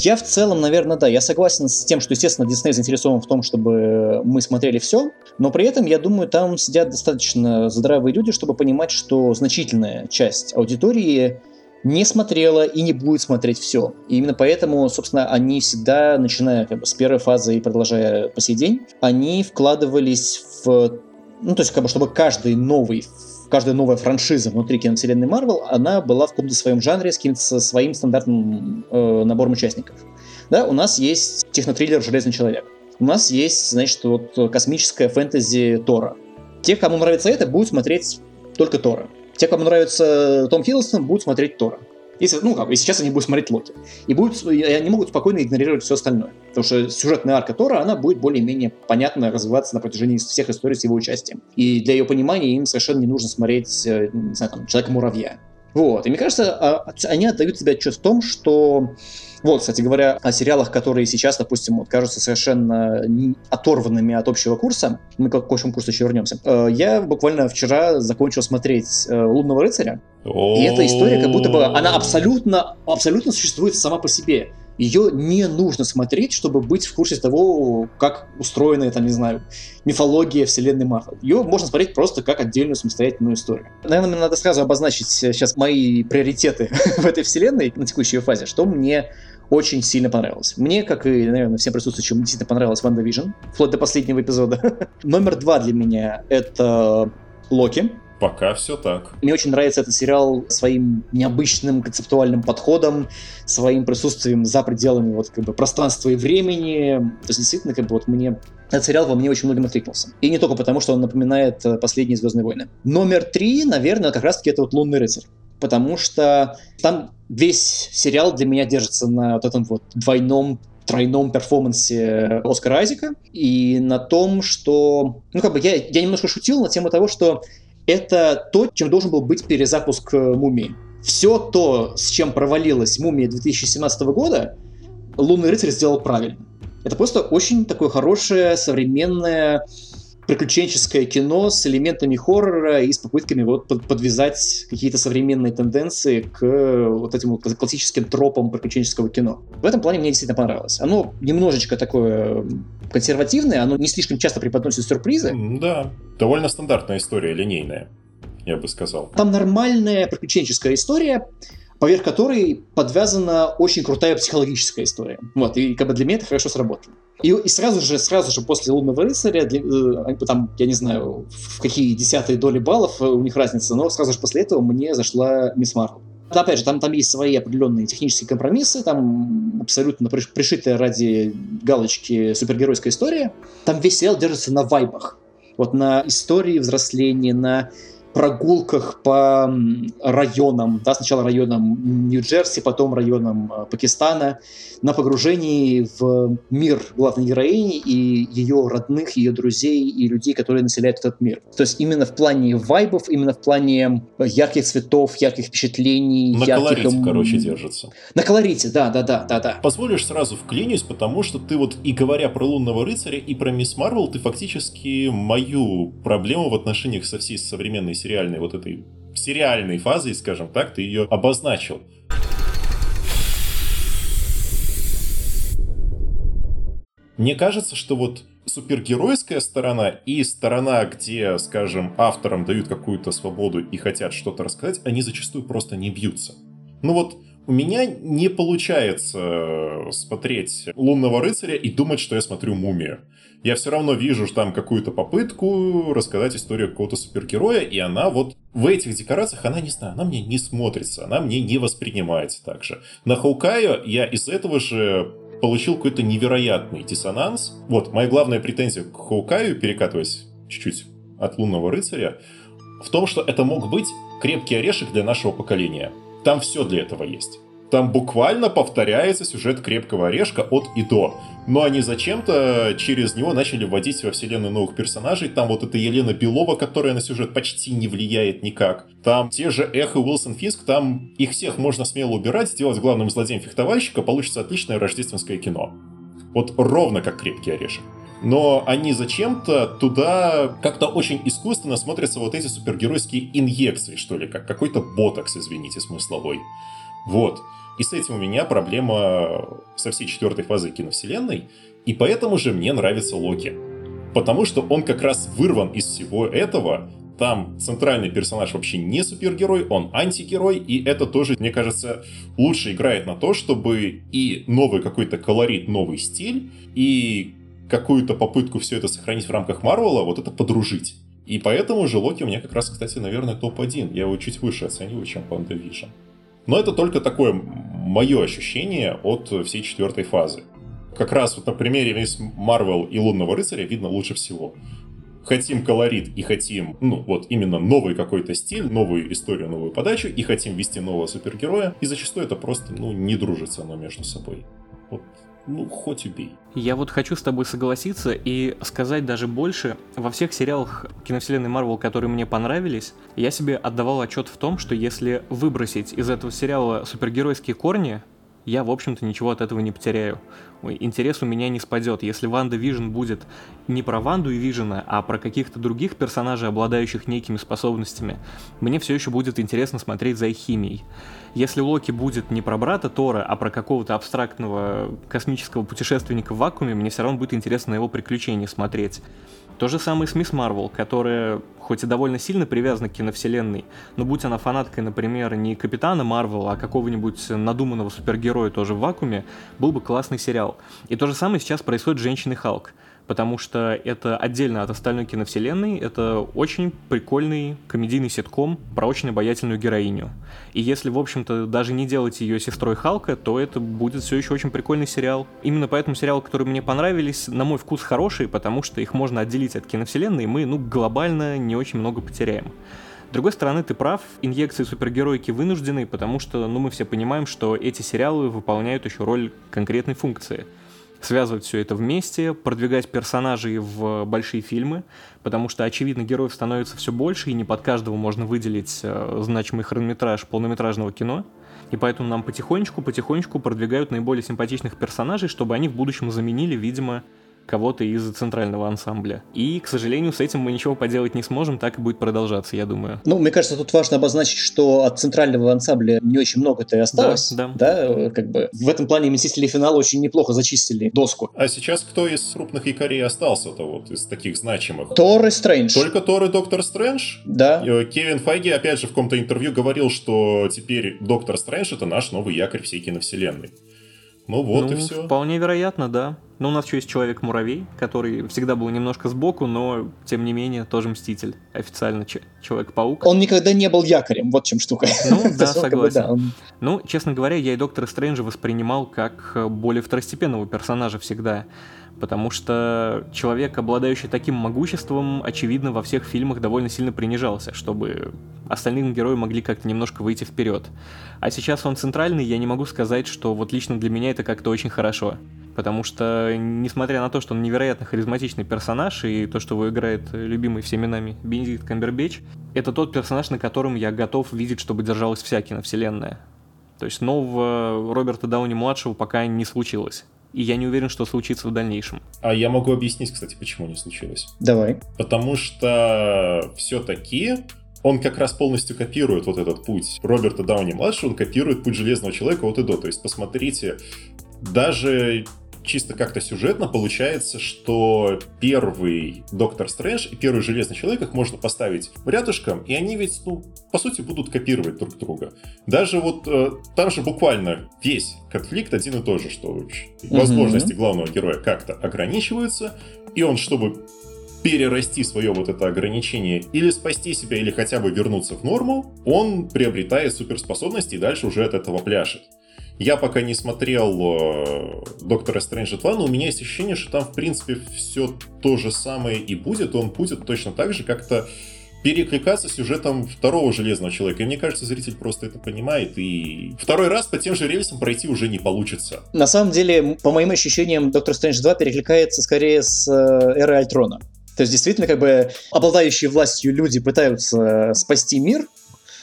Я в целом, наверное, да, я согласен с тем, что, естественно, Дисней заинтересован в том, чтобы мы смотрели все, но при этом, я думаю, там сидят достаточно здравые люди, чтобы понимать, что значительная часть аудитории не смотрела и не будет смотреть все. И именно поэтому, собственно, они всегда, начиная как бы, с первой фазы и продолжая по сей день, они вкладывались в... Ну, то есть, как бы, чтобы каждый новый каждая новая франшиза внутри киновселенной Марвел, она была в каком-то своем жанре с каким-то своим стандартным э, набором участников. Да, у нас есть технотриллер «Железный человек». У нас есть, значит, вот космическая фэнтези Тора. Те, кому нравится это, будут смотреть только Тора. Те, кому нравится Том Хиддлстон, будут смотреть Тора. Если, ну, как, и сейчас они будут смотреть Локи. И, будут, и они могут спокойно игнорировать все остальное. Потому что сюжетная арка Тора, она будет более-менее понятно развиваться на протяжении всех историй с его участием. И для ее понимания им совершенно не нужно смотреть, э, не знаю, там, Человека-муравья. Вот. И мне кажется, а, они отдают себе отчет в том, что вот, кстати говоря, о сериалах, которые сейчас, допустим, вот, кажутся совершенно оторванными от общего курса, мы к общему курсу еще вернемся. Э, я буквально вчера закончил смотреть э, «Лунного рыцаря», и эта история как будто бы, она абсолютно, абсолютно существует сама по себе. Ее не нужно смотреть, чтобы быть в курсе того, как устроена, там, не знаю, мифология вселенной Марвел. Ее можно смотреть просто как отдельную самостоятельную историю. Наверное, мне надо сразу обозначить сейчас мои приоритеты в этой вселенной на текущей фазе, что мне очень сильно понравилось. Мне, как и, наверное, всем присутствующим, действительно понравилась WandaVision, вплоть до последнего эпизода. Номер два для меня — это Локи. Пока все так. Мне очень нравится этот сериал своим необычным концептуальным подходом, своим присутствием за пределами вот как бы пространства и времени. То есть действительно как бы вот мне этот сериал во мне очень многим откликнулся. И не только потому, что он напоминает э, последние Звездные войны. Номер три, наверное, как раз-таки это вот Лунный рыцарь. Потому что там весь сериал для меня держится на вот этом вот двойном тройном перформансе Оскара Айзека и на том, что... Ну, как бы я, я немножко шутил на тему того, что это то, чем должен был быть перезапуск э, «Мумии». все то, с чем провалилась «Мумия» 2017 года, «Лунный рыцарь» сделал правильно. Это просто очень такое хорошее, современное, приключенческое кино с элементами хоррора и с попытками вот подвязать какие-то современные тенденции к вот этим вот классическим тропам приключенческого кино. В этом плане мне действительно понравилось. Оно немножечко такое консервативное, оно не слишком часто преподносит сюрпризы. Да, довольно стандартная история, линейная, я бы сказал. Там нормальная приключенческая история, поверх которой подвязана очень крутая психологическая история. Вот, и как бы для меня это хорошо сработало. И, и сразу же, сразу же после «Лунного рыцаря», для, э, там, я не знаю, в какие десятые доли баллов у них разница, но сразу же после этого мне зашла «Мисс Марвел». Опять же, там, там есть свои определенные технические компромиссы, там абсолютно пришитая ради галочки супергеройская история. Там весь сериал держится на вайбах. Вот на истории взросления, на прогулках по районам, да, сначала районам Нью-Джерси, потом районам э, Пакистана, на погружении в мир главной героини и ее родных, ее друзей и людей, которые населяют этот мир. То есть именно в плане вайбов, именно в плане ярких цветов, ярких впечатлений. На ярких... колорите, короче, держится. На колорите, да, да, да, да, да. Позволишь сразу вклинюсь, потому что ты вот и говоря про Лунного рыцаря, и про Мисс Марвел, ты фактически мою проблему в отношениях со всей современной сериальной вот этой сериальной фазой, скажем так, ты ее обозначил. Мне кажется, что вот супергеройская сторона и сторона, где, скажем, авторам дают какую-то свободу и хотят что-то рассказать, они зачастую просто не бьются. Ну вот, у меня не получается э, смотреть «Лунного рыцаря» и думать, что я смотрю «Мумию». Я все равно вижу там какую-то попытку рассказать историю какого-то супергероя, и она вот в этих декорациях, она, не знаю, она мне не смотрится, она мне не воспринимается так же. На Хоукаю я из этого же получил какой-то невероятный диссонанс. Вот, моя главная претензия к Хоукаю, перекатываясь чуть-чуть от Лунного рыцаря, в том, что это мог быть крепкий орешек для нашего поколения. Там все для этого есть. Там буквально повторяется сюжет крепкого орешка от и до. Но они зачем-то через него начали вводить во вселенную новых персонажей. Там вот эта Елена Белова, которая на сюжет почти не влияет никак. Там те же Эхо и Уилсон Фиск, там их всех можно смело убирать, сделать главным злодеем фехтовальщика, получится отличное рождественское кино. Вот ровно как крепкий орешек но они зачем-то туда как-то очень искусственно смотрятся вот эти супергеройские инъекции, что ли, как какой-то ботокс, извините, смысловой. Вот. И с этим у меня проблема со всей четвертой фазой киновселенной, и поэтому же мне нравится Локи. Потому что он как раз вырван из всего этого, там центральный персонаж вообще не супергерой, он антигерой, и это тоже, мне кажется, лучше играет на то, чтобы и новый какой-то колорит, новый стиль, и какую-то попытку все это сохранить в рамках Марвела, вот это подружить. И поэтому же Локи у меня как раз, кстати, наверное, топ-1. Я его чуть выше оцениваю, чем WandaVision. Но это только такое мое ощущение от всей четвертой фазы. Как раз вот на примере Мисс Марвел и Лунного Рыцаря видно лучше всего. Хотим колорит и хотим, ну, вот именно новый какой-то стиль, новую историю, новую подачу, и хотим ввести нового супергероя, и зачастую это просто, ну, не дружится оно между собой. Вот ну, хоть убей. Я вот хочу с тобой согласиться и сказать даже больше. Во всех сериалах киновселенной Марвел, которые мне понравились, я себе отдавал отчет в том, что если выбросить из этого сериала супергеройские корни, я, в общем-то, ничего от этого не потеряю. Интерес у меня не спадет. Если WandaVision будет не про Ванду и Вижена, а про каких-то других персонажей, обладающих некими способностями, мне все еще будет интересно смотреть за их химией. Если Локи будет не про брата Тора, а про какого-то абстрактного космического путешественника в вакууме, мне все равно будет интересно на его приключения смотреть. То же самое с Мисс Марвел, которая хоть и довольно сильно привязана к киновселенной, но будь она фанаткой, например, не Капитана Марвела, а какого-нибудь надуманного супергероя тоже в вакууме, был бы классный сериал. И то же самое сейчас происходит с Женщиной Халк потому что это отдельно от остальной киновселенной, это очень прикольный комедийный ситком про очень обаятельную героиню. И если, в общем-то, даже не делать ее сестрой Халка, то это будет все еще очень прикольный сериал. Именно поэтому сериалы, которые мне понравились, на мой вкус хорошие, потому что их можно отделить от киновселенной, и мы, ну, глобально не очень много потеряем. С другой стороны, ты прав, инъекции супергероики вынуждены, потому что, ну, мы все понимаем, что эти сериалы выполняют еще роль конкретной функции — связывать все это вместе, продвигать персонажей в большие фильмы, потому что, очевидно, героев становится все больше, и не под каждого можно выделить э, значимый хронометраж полнометражного кино. И поэтому нам потихонечку-потихонечку продвигают наиболее симпатичных персонажей, чтобы они в будущем заменили, видимо, кого-то из центрального ансамбля. И, к сожалению, с этим мы ничего поделать не сможем, так и будет продолжаться, я думаю. Ну, мне кажется, тут важно обозначить, что от центрального ансамбля не очень много-то и осталось. Да, да. да, как бы в этом плане Мстители финала очень неплохо зачистили доску. А сейчас кто из крупных якорей остался-то вот из таких значимых? Тор и Стрэндж. Только Тор и Доктор Стрэндж? Да. Э, Кевин Файги опять же в каком-то интервью говорил, что теперь Доктор Стрэндж это наш новый якорь всей киновселенной. Ну вот ну, и все. Вполне вероятно, да. Но у нас еще есть Человек-муравей, который всегда был немножко сбоку, но, тем не менее, тоже Мститель. Официально Человек-паук. Он никогда не был якорем, вот чем штука. Ну, да, согласен. Ну, честно говоря, я и Доктора Стрэнджа воспринимал как более второстепенного персонажа всегда потому что человек, обладающий таким могуществом, очевидно, во всех фильмах довольно сильно принижался, чтобы остальные герои могли как-то немножко выйти вперед. А сейчас он центральный, я не могу сказать, что вот лично для меня это как-то очень хорошо. Потому что, несмотря на то, что он невероятно харизматичный персонаж, и то, что его играет любимый всеми нами Бенедикт Камбербэтч, это тот персонаж, на котором я готов видеть, чтобы держалась вся киновселенная. То есть нового Роберта Дауни-младшего пока не случилось и я не уверен, что случится в дальнейшем. А я могу объяснить, кстати, почему не случилось. Давай. Потому что все-таки он как раз полностью копирует вот этот путь Роберта Дауни-младшего, он копирует путь Железного Человека от и до. То есть, посмотрите, даже чисто как-то сюжетно получается, что первый Доктор Стрэндж и первый Железный Человек их можно поставить рядышком, и они ведь, ну, по сути, будут копировать друг друга. Даже вот э, там же буквально весь конфликт один и тот же, что возможности главного героя как-то ограничиваются, и он, чтобы перерасти свое вот это ограничение или спасти себя, или хотя бы вернуться в норму, он приобретает суперспособности и дальше уже от этого пляшет. Я пока не смотрел э, Доктора Стрэнджа 2, но у меня есть ощущение, что там, в принципе, все то же самое и будет. Он будет точно так же как-то перекликаться сюжетом второго Железного Человека. И мне кажется, зритель просто это понимает, и второй раз по тем же рельсам пройти уже не получится. На самом деле, по моим ощущениям, Доктор Стрэндж 2 перекликается скорее с э, Эрой Альтрона. То есть, действительно, как бы обладающие властью люди пытаются спасти мир,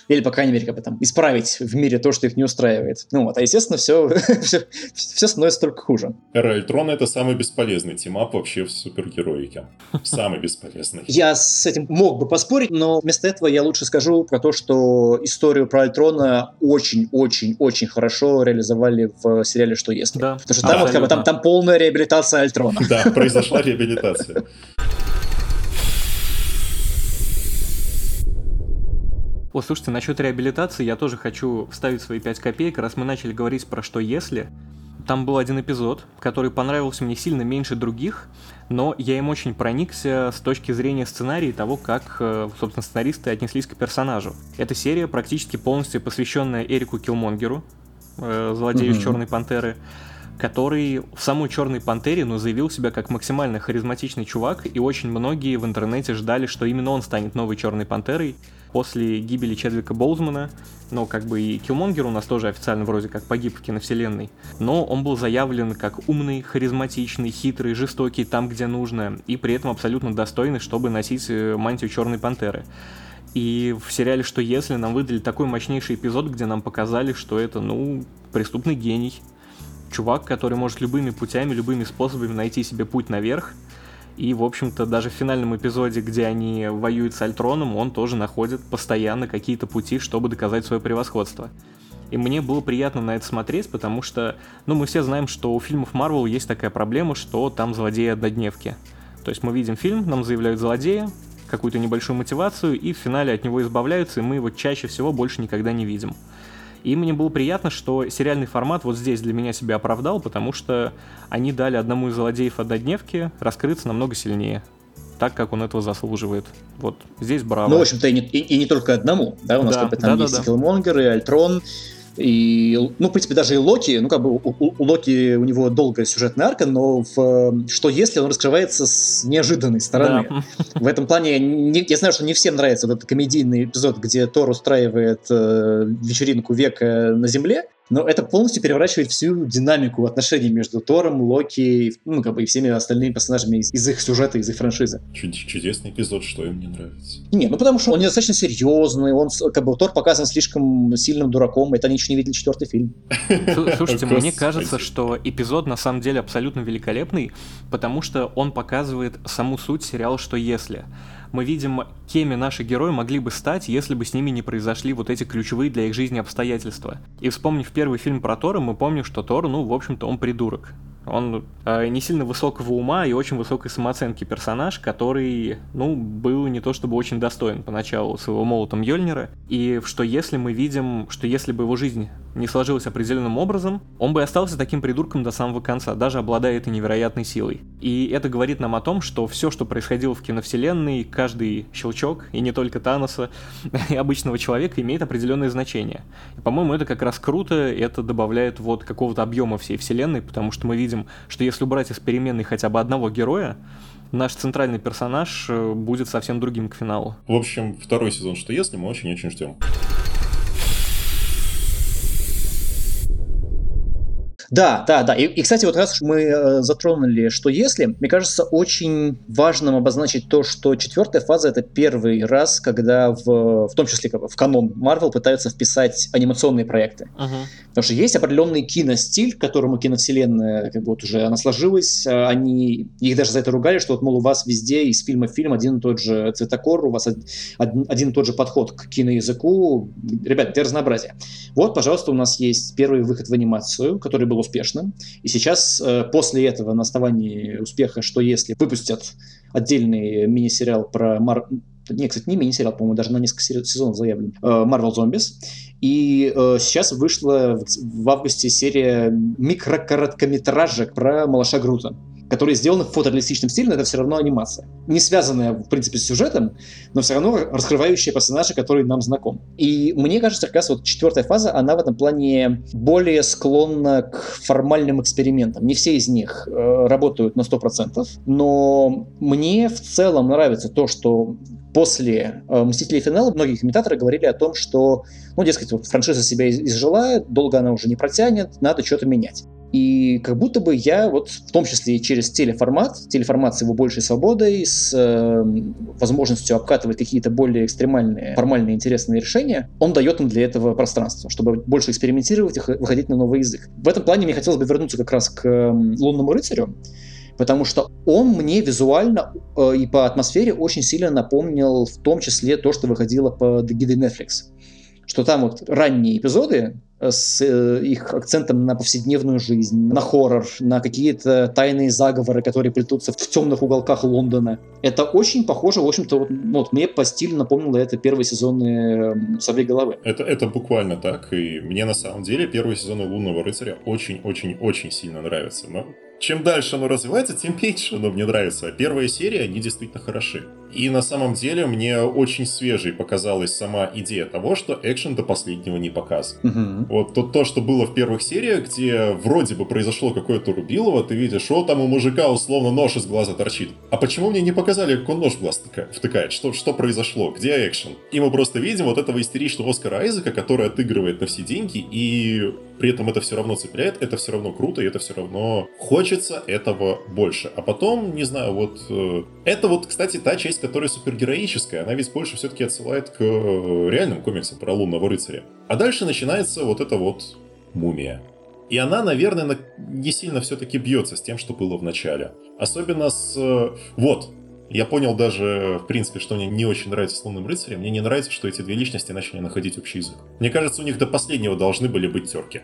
или, по крайней мере, как бы там исправить в мире то, что их не устраивает. Ну вот, а естественно, все, все, все становится только хуже. Эра Альтрона — это самый бесполезный team-up вообще в супергероике. Самый бесполезный. Я с этим мог бы поспорить, но вместо этого я лучше скажу про то, что историю про Альтрона очень-очень-очень хорошо реализовали в сериале «Что если?». Да. Потому что там, вот, как бы, там, там полная реабилитация Альтрона. Да, произошла реабилитация. О, слушайте, насчет реабилитации я тоже хочу вставить свои 5 копеек, раз мы начали говорить про «что если». Там был один эпизод, который понравился мне сильно меньше других, но я им очень проникся с точки зрения сценария и того, как, э, собственно, сценаристы отнеслись к персонажу. Эта серия практически полностью посвященная Эрику Килмонгеру, э, злодею mm-hmm. Черной Пантеры, который в самой Черной Пантере, ну, заявил себя как максимально харизматичный чувак, и очень многие в интернете ждали, что именно он станет новой Черной Пантерой, после гибели Чедвика Боузмана, но как бы и Киллмонгер у нас тоже официально вроде как погиб в киновселенной, но он был заявлен как умный, харизматичный, хитрый, жестокий там, где нужно, и при этом абсолютно достойный, чтобы носить э, мантию Черной Пантеры. И в сериале «Что если» нам выдали такой мощнейший эпизод, где нам показали, что это, ну, преступный гений. Чувак, который может любыми путями, любыми способами найти себе путь наверх, и, в общем-то, даже в финальном эпизоде, где они воюют с Альтроном, он тоже находит постоянно какие-то пути, чтобы доказать свое превосходство. И мне было приятно на это смотреть, потому что, ну, мы все знаем, что у фильмов Марвел есть такая проблема, что там злодеи-однодневки. То есть мы видим фильм, нам заявляют злодея, какую-то небольшую мотивацию, и в финале от него избавляются, и мы его чаще всего больше никогда не видим. И мне было приятно, что сериальный формат вот здесь для меня себя оправдал, потому что они дали одному из злодеев однодневки раскрыться намного сильнее так, как он этого заслуживает. Вот здесь браво. Ну, в общем-то, и не, и, и не только одному, да, у нас да, как бы там да, есть да, да. Киллмонгер и Альтрон, и, ну, в принципе, даже и Локи, ну, как бы у, у, Локи у него долгая сюжетная арка, но в, что если он раскрывается с неожиданной стороны. Да. В этом плане не, я знаю, что не всем нравится вот этот комедийный эпизод, где Тор устраивает э, вечеринку века на Земле, Но это полностью переворачивает всю динамику отношений между Тором, Локи, ну, как бы и всеми остальными персонажами из, из их сюжета, из их франшизы. Чудесный эпизод, что им не нравится. Не, ну потому что он недостаточно серьезный, он, как бы, Тор показан слишком сильным дураком, это они еще не видели четвертый фильм. Слушайте, мне кажется, что эпизод на самом деле абсолютно великолепный, потому что он показывает саму суть сериала «Что если?». Мы видим, кеми наши герои могли бы стать, если бы с ними не произошли вот эти ключевые для их жизни обстоятельства. И вспомнив первый фильм про Тора, мы помним, что Тор, ну, в общем-то, он придурок. Он э, не сильно высокого ума и очень высокой самооценки персонаж, который, ну, был не то чтобы очень достоин поначалу своего молотом Йольнира. И что если мы видим, что если бы его жизнь не сложилась определенным образом, он бы остался таким придурком до самого конца, даже обладая этой невероятной силой. И это говорит нам о том, что все, что происходило в киновселенной, щелчок, и не только Таноса, и обычного человека, имеет определенное значение. И, по-моему, это как раз круто, это добавляет вот какого-то объема всей вселенной, потому что мы видим, что если убрать из переменной хотя бы одного героя, наш центральный персонаж э, будет совсем другим к финалу. В общем, второй сезон «Что если» мы очень-очень ждем. Да, да, да. И, и кстати, вот раз мы э, затронули, что если, мне кажется, очень важным обозначить то, что четвертая фаза это первый раз, когда в, в том числе в канон Marvel пытаются вписать анимационные проекты. Uh-huh. Потому что есть определенный киностиль, к которому киновселенная как бы вот уже она сложилась. Э, они их даже за это ругали, что вот мол у вас везде из фильма в фильм один и тот же цветокор, у вас один, один и тот же подход к киноязыку. Ребят, для разнообразия. Вот, пожалуйста, у нас есть первый выход в анимацию, который был был успешным. И сейчас, э, после этого, на основании успеха, что если выпустят отдельный мини-сериал про Мар... Не, кстати, не мини-сериал, по-моему, даже на несколько сезонов заявлен. Э, Marvel Zombies. И э, сейчас вышла в, в августе серия микрокороткометражек про малыша Грута которые сделаны в фотореалистичном стиле, но это все равно анимация. Не связанная, в принципе, с сюжетом, но все равно раскрывающая персонажа, который нам знаком. И мне кажется, как раз вот четвертая фаза, она в этом плане более склонна к формальным экспериментам. Не все из них э, работают на 100%, но мне в целом нравится то, что после э, «Мстителей. Финала» многие комментаторы говорили о том, что, ну, дескать, вот франшиза себя изжила, долго она уже не протянет, надо что-то менять. И как будто бы я вот в том числе и через телеформат, телеформат с его большей свободой, с э, возможностью обкатывать какие-то более экстремальные, формальные интересные решения, он дает им для этого пространство, чтобы больше экспериментировать и выходить на новый язык. В этом плане мне хотелось бы вернуться как раз к э, «Лунному рыцарю», потому что он мне визуально э, и по атмосфере очень сильно напомнил в том числе то, что выходило по гиде Netflix. Что там вот ранние эпизоды, с э, их акцентом на повседневную жизнь, на хоррор, на какие-то тайные заговоры, которые плетутся в темных уголках Лондона. Это очень похоже, в общем-то, вот, ну, вот мне по стилю напомнило это первые сезоны «Совей головы». Это, это буквально так, и мне на самом деле первые сезоны «Лунного рыцаря» очень-очень-очень сильно нравятся. Но чем дальше оно развивается, тем меньше оно мне нравится. А первая серия, они действительно хороши. И на самом деле мне очень свежей показалась сама идея того, что экшен до последнего не показан. Угу. Вот то, то, что было в первых сериях, где вроде бы произошло какое-то рубилово, ты видишь, что там у мужика условно нож из глаза торчит. А почему мне не показали, как он нож в глаз втыкает? Что, что произошло? Где экшен? И мы просто видим вот этого истеричного Оскара Айзека, который отыгрывает на все деньги, и при этом это все равно цепляет, это все равно круто, и это все равно хочется этого больше. А потом, не знаю, вот... Э, это вот, кстати, та часть, которая супергероическая, она ведь больше все-таки отсылает к э, реальным комиксам про лунного рыцаря. А дальше начинается вот эта вот мумия. И она, наверное, не сильно все-таки бьется с тем, что было в начале. Особенно с... Э, вот, я понял даже, в принципе, что мне не очень нравится с Лунным Рыцарем. Мне не нравится, что эти две личности начали находить общий язык. Мне кажется, у них до последнего должны были быть терки.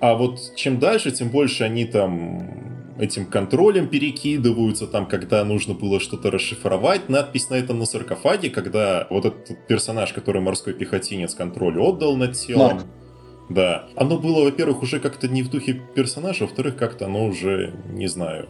А вот чем дальше, тем больше они там этим контролем перекидываются, там, когда нужно было что-то расшифровать, надпись на этом на саркофаге, когда вот этот персонаж, который морской пехотинец контроль отдал над телом. Марк. Да. Оно было, во-первых, уже как-то не в духе персонажа, во-вторых, как-то оно уже, не знаю,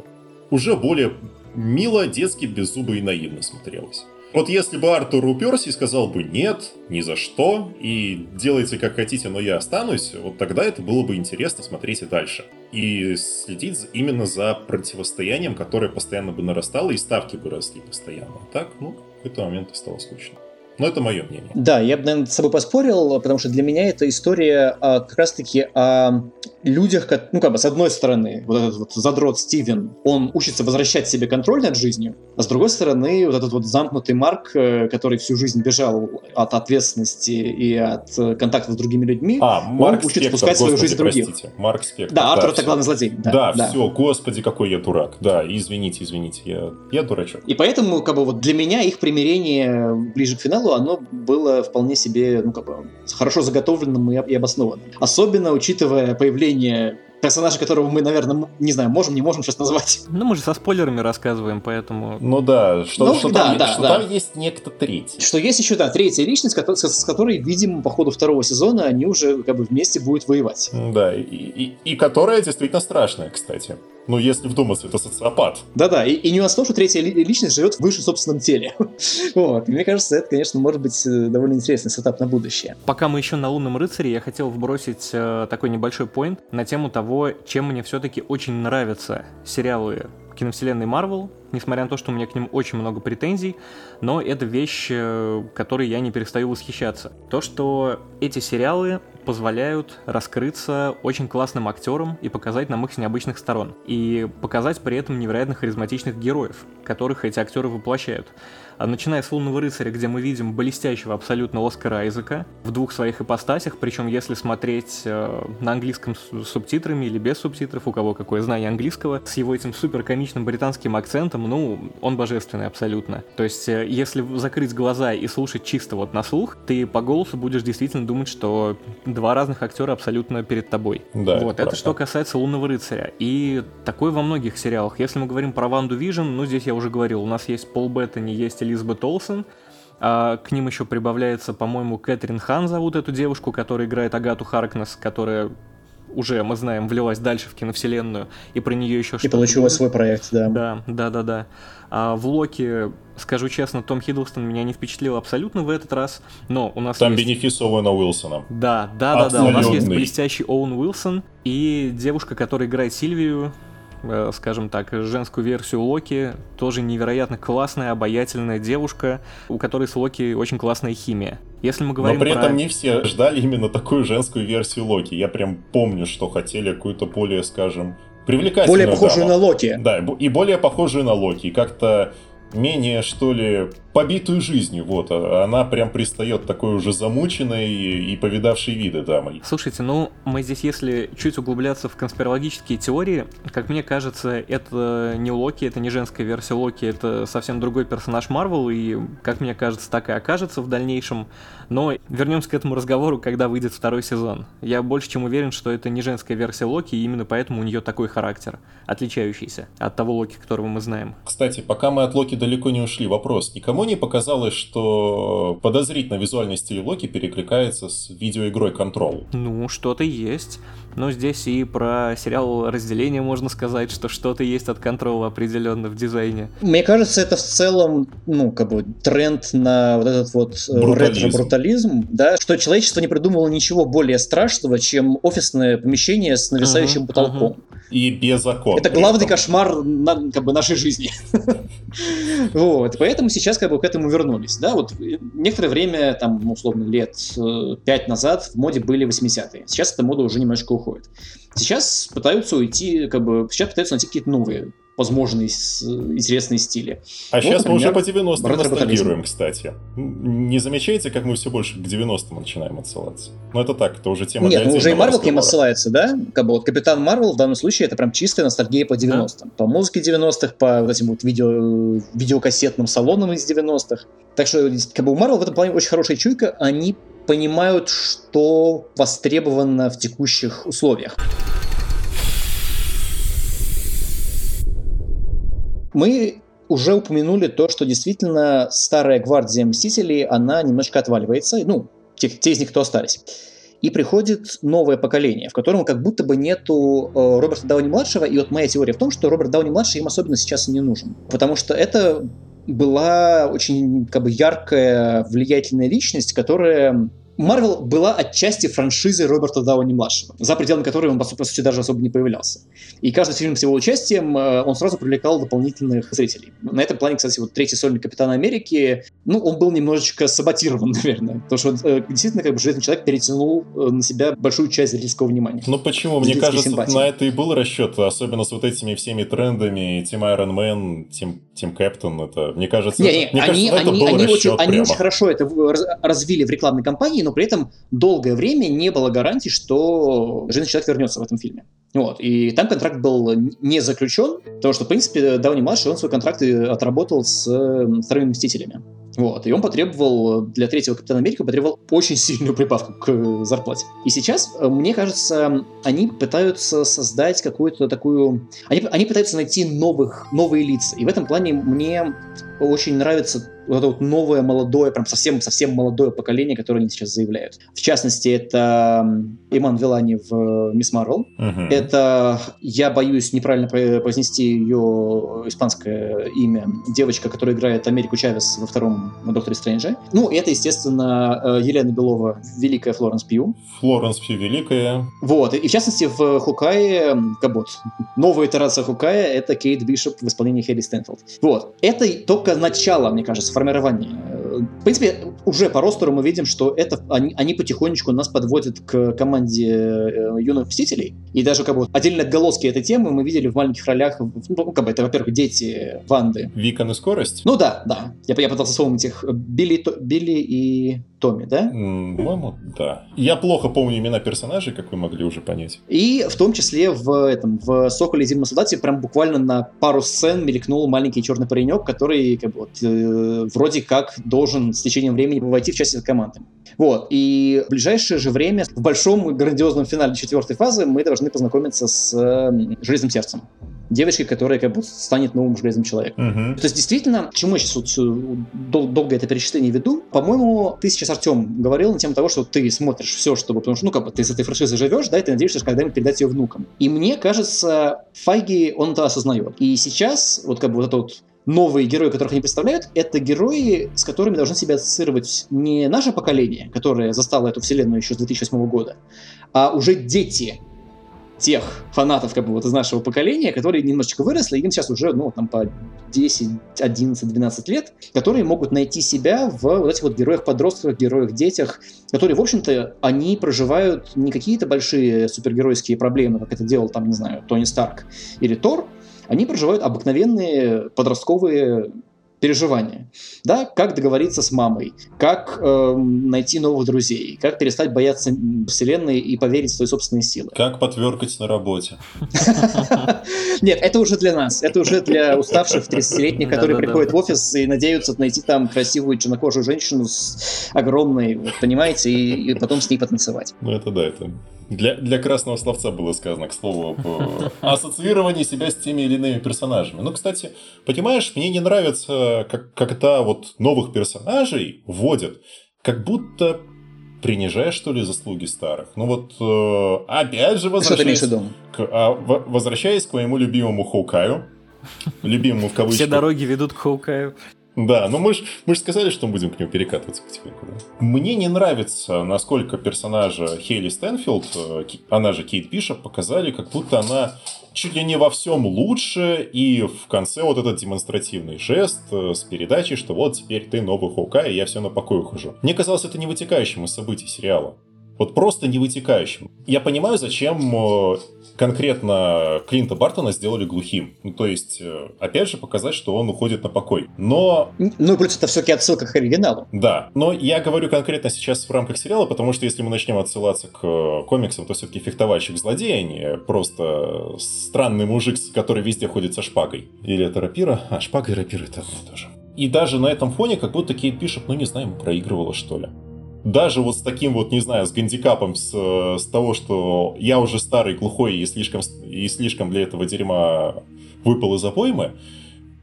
уже более мило, детски, беззубо и наивно смотрелось. Вот если бы Артур уперся и сказал бы «нет, ни за что», и делайте как хотите, но я останусь, вот тогда это было бы интересно смотреть и дальше. И следить именно за противостоянием, которое постоянно бы нарастало, и ставки бы росли постоянно. Так, ну, в какой-то момент стало скучно. Но это мое мнение. Да, я бы, наверное, с собой поспорил, потому что для меня это история а, как раз-таки о людях, как, ну, как бы, с одной стороны, вот этот вот задрот Стивен, он учится возвращать себе контроль над жизнью, а с другой стороны, вот этот вот замкнутый Марк, э, который всю жизнь бежал от ответственности и от контакта с другими людьми, а, Марк он учится пускать свою господи, жизнь других. простите. Марк Спектор. Да, Артур да, это главный злодей. Да, Да, да. все, господи, какой я дурак. Да, извините, извините, я, я дурачок. И поэтому, как бы, вот для меня их примирение ближе к финалу, оно было вполне себе, ну, как бы, хорошо заготовленным и, и обоснованным. Особенно учитывая появление персонажа, которого мы, наверное, не знаю, можем, не можем сейчас назвать. Ну, мы же со спойлерами рассказываем, поэтому... Ну да, что, Ну, что, да, там, да, что да. там есть некто третий. Что есть еще, да, третья личность, с которой, видимо, по ходу второго сезона они уже как бы вместе будут воевать. Да, и, и, и которая действительно страшная, кстати. Ну, если вдуматься, это социопат. Да-да, и, и нюанс в том, что третья ли- личность живет в выше собственном теле. вот. И мне кажется, это, конечно, может быть э, довольно интересный сетап на будущее. Пока мы еще на «Лунном рыцаре», я хотел вбросить э, такой небольшой поинт на тему того, чем мне все-таки очень нравятся сериалы киновселенной Марвел, несмотря на то, что у меня к ним очень много претензий, но это вещь, э, которой я не перестаю восхищаться. То, что эти сериалы позволяют раскрыться очень классным актерам и показать нам их с необычных сторон. И показать при этом невероятно харизматичных героев, которых эти актеры воплощают. А Начиная с «Лунного рыцаря», где мы видим блестящего абсолютно Оскара Айзека в двух своих ипостасях, причем если смотреть э, на английском с субтитрами или без субтитров, у кого какое знание английского, с его этим супер комичным британским акцентом, ну, он божественный абсолютно. То есть, э, если закрыть глаза и слушать чисто вот на слух, ты по голосу будешь действительно думать, что два разных актера абсолютно перед тобой. Да, вот, это это что касается «Лунного рыцаря». И такое во многих сериалах. Если мы говорим про WandaVision, ну, здесь я уже говорил, у нас есть Пол Беттани, есть Элизабет Олсен, а к ним еще прибавляется, по-моему, Кэтрин Хан зовут эту девушку, которая играет Агату Харкнес, которая уже, мы знаем, влилась дальше в киновселенную, и про нее еще И что-то получила будет. свой проект, да. Да, да, да, да. А в Локи, скажу честно, Том Хиддлстон меня не впечатлил абсолютно в этот раз, но у нас Там есть... бенефис Оуэна Уилсона. Да, да, да, да. У нас есть блестящий Оуэн Уилсон и девушка, которая играет Сильвию, скажем так, женскую версию Локи, тоже невероятно классная, обаятельная девушка, у которой с Локи очень классная химия. Если мы Но говорим при про... этом не все ждали именно такую женскую версию Локи. Я прям помню, что хотели какую-то более, скажем, привлекательную Более похожую даму. на Локи. Да, и бо- и более похожую на Локи. Как-то менее, что ли, побитую жизнью. Вот, а она прям пристает такой уже замученной и, и повидавшей виды дамой. Слушайте, ну, мы здесь, если чуть углубляться в конспирологические теории, как мне кажется, это не Локи, это не женская версия Локи, это совсем другой персонаж Марвел, и, как мне кажется, так и окажется в дальнейшем. Но вернемся к этому разговору, когда выйдет второй сезон. Я больше чем уверен, что это не женская версия Локи, и именно поэтому у нее такой характер, отличающийся от того Локи, которого мы знаем. Кстати, пока мы от Локи далеко не ушли, вопрос. Никому не показалось, что подозрительно визуальный стиль Локи перекликается с видеоигрой Control? Ну, что-то есть. Но здесь и про сериал «Разделение» можно сказать, что что-то есть от контрола определенно в дизайне. Мне кажется, это в целом, ну, как бы тренд на вот этот вот э, Брутализм. ретро-брутализм, да, что человечество не придумало ничего более страшного, чем офисное помещение с нависающим Мгм, потолком. И без окон. Это главный этом. кошмар на- как бы, нашей жизни. Вот, поэтому сейчас как бы к этому вернулись, да, вот э, некоторое время, там, условно, лет э, пять назад в моде были 80-е, сейчас эта мода уже немножко уходит. Сейчас пытаются уйти, как бы, сейчас пытаются найти какие-то новые возможные интересные стили. А Вот, сейчас мы уже по например, 90-м ретро-брутализм. ностальгируем, кстати. Не замечаете, как мы все больше к 90-м начинаем отсылаться? Ну, это так, это уже тема Нет, для ну уже и Марвел к ним отсылается, да? Как бы вот Капитан Марвел в данном случае это прям чистая ностальгия по 90-м. По музыке 90-х, по вот этим вот видео, видеокассетным салонам из 90-х. Так что как бы у Марвел в этом плане очень хорошая чуйка. Они понимают, что востребовано в текущих условиях. Мы уже упомянули то, что действительно старая гвардия Мстителей, она немножко отваливается, ну, те, те из них, кто остались. И приходит новое поколение, в котором как будто бы нету э, Роберта Дауни-младшего, и вот моя теория в том, что Роберт Дауни-младший им особенно сейчас и не нужен. Потому что это была очень как бы яркая, влиятельная личность, которая Марвел была отчасти франшизой Роберта Дауни-младшего, за пределами которой он, по сути, даже особо не появлялся. И каждый фильм с его участием, э, он сразу привлекал дополнительных зрителей. На этом плане, кстати, вот третий сольник Капитана Америки, ну, он был немножечко саботирован, наверное. Потому что э, действительно, как бы, Железный Человек перетянул э, на себя большую часть зрительского внимания. Ну, почему? Мне кажется, симпатии. на это и был расчет, особенно с вот этими всеми трендами, Тим Iron Man, Тим, Тим Кэптон, это, мне кажется, не, не, мне они, кажется, они, это был они, очень, они очень хорошо это развили в рекламной кампании, но при этом долгое время не было гарантии, что Железный Человек вернется в этом фильме. Вот. И там контракт был не заключен, потому что, в принципе, Дауни младший, он свой контракт отработал с вторыми Мстителями. Вот. И он потребовал для третьего Капитана Америка потребовал очень сильную прибавку к зарплате. И сейчас, э, мне кажется, они пытаются создать какую-то такую... Они, они пытаются найти новых, новые лица. И в этом плане мне очень нравится вот это вот новое, молодое, прям совсем-совсем молодое поколение, которое они сейчас заявляют. В частности, это Иман Вилани в «Мисс Марвел». Угу. Это, я боюсь неправильно произнести ее испанское имя, девочка, которая играет Америку Чавес во втором «Докторе Стрэнджа». Ну, это, естественно, э, Елена Белова, великая Флоренс Пью. Флоренс Пью великая. Вот, и в частности в Хукае, Кабот, новая итерация Хукая — это Кейт Бишоп в исполнении Хелли Стэнфилд. Вот, это только начало, мне кажется, формирования. В принципе, уже по ростеру мы видим, что это они, они потихонечку нас подводят к команде э, юных мстителей. И даже как бы отдельно отголоски этой темы мы видели в маленьких ролях. Ну, как бы это, во-первых, дети Ванды. Викон и скорость? Ну да, да. Я, я пытался вспомнить их. Билли, Билли и Томми, да? По-моему, да. Я плохо помню имена персонажей, как вы могли уже понять. И в том числе в этом в Соколе и Зимнем солдате прям буквально на пару сцен мелькнул маленький черный паренек, который как бы, вот, э, вроде как должен с течением времени войти в часть этой команды. Вот. И в ближайшее же время, в большом грандиозном финале четвертой фазы, мы должны познакомиться с э, Железным сердцем девочкой, которая как бы станет новым железным человеком. Угу. То есть действительно, к чему я сейчас вот дол- долго это перечисление веду, по-моему, ты сейчас, Артем, говорил на тему того, что ты смотришь все, чтобы, потому что, ну, как бы ты с этой франшизой живешь, да, и ты надеешься когда-нибудь передать ее внукам. И мне кажется, Файги, он это осознает. И сейчас, вот как бы вот это вот новые герои, которых они представляют, это герои, с которыми должны себя ассоциировать не наше поколение, которое застало эту вселенную еще с 2008 года, а уже дети тех фанатов как бы вот из нашего поколения, которые немножечко выросли, им сейчас уже, ну, там, по 10, 11, 12 лет, которые могут найти себя в вот этих вот героях-подростках, героях-детях, которые, в общем-то, они проживают не какие-то большие супергеройские проблемы, как это делал, там, не знаю, Тони Старк или Тор, они проживают обыкновенные подростковые переживания. Да, как договориться с мамой, как э, найти новых друзей, как перестать бояться вселенной и поверить в свои собственные силы. Как потверкать на работе. Нет, это уже для нас. Это уже для уставших 30-летних, которые приходят в офис и надеются найти там красивую чернокожую женщину с огромной, понимаете, и потом с ней потанцевать. Ну это да, это для, для красного словца было сказано, к слову, об ассоциировании себя с теми или иными персонажами. Ну, кстати, понимаешь, мне не нравится, как, когда вот новых персонажей вводят, как будто принижая, что ли, заслуги старых. Ну вот, э, опять же, возвращаясь, к, а, возвращаясь к моему любимому Хоукаю, любимому в кавычках. Все дороги ведут к Хоукаю. Да, ну мы же мы ж сказали, что мы будем к нему перекатываться потихоньку. Да? Мне не нравится, насколько персонажа Хейли Стэнфилд, э, она же Кейт Бишоп, показали, как будто она чуть ли не во всем лучше, и в конце вот этот демонстративный жест э, с передачей, что вот теперь ты новый Хоука, и я все на покой ухожу. Мне казалось это не вытекающим из событий сериала. Вот просто не вытекающим. Я понимаю, зачем э, конкретно Клинта Бартона сделали глухим. Ну, то есть, э, опять же, показать, что он уходит на покой. Но... Ну, плюс это все-таки отсылка к оригиналу. Да. Но я говорю конкретно сейчас в рамках сериала, потому что если мы начнем отсылаться к э, комиксам, то все-таки фехтовальщик-злодей, а не просто странный мужик, который везде ходит со шпагой. Или это рапира? А, шпага и рапира это одно и то же. И даже на этом фоне как будто Кейт Бишоп, ну не знаю, проигрывала что ли даже вот с таким вот, не знаю, с гандикапом, с, с того, что я уже старый, глухой и слишком, и слишком для этого дерьма выпал из обоймы,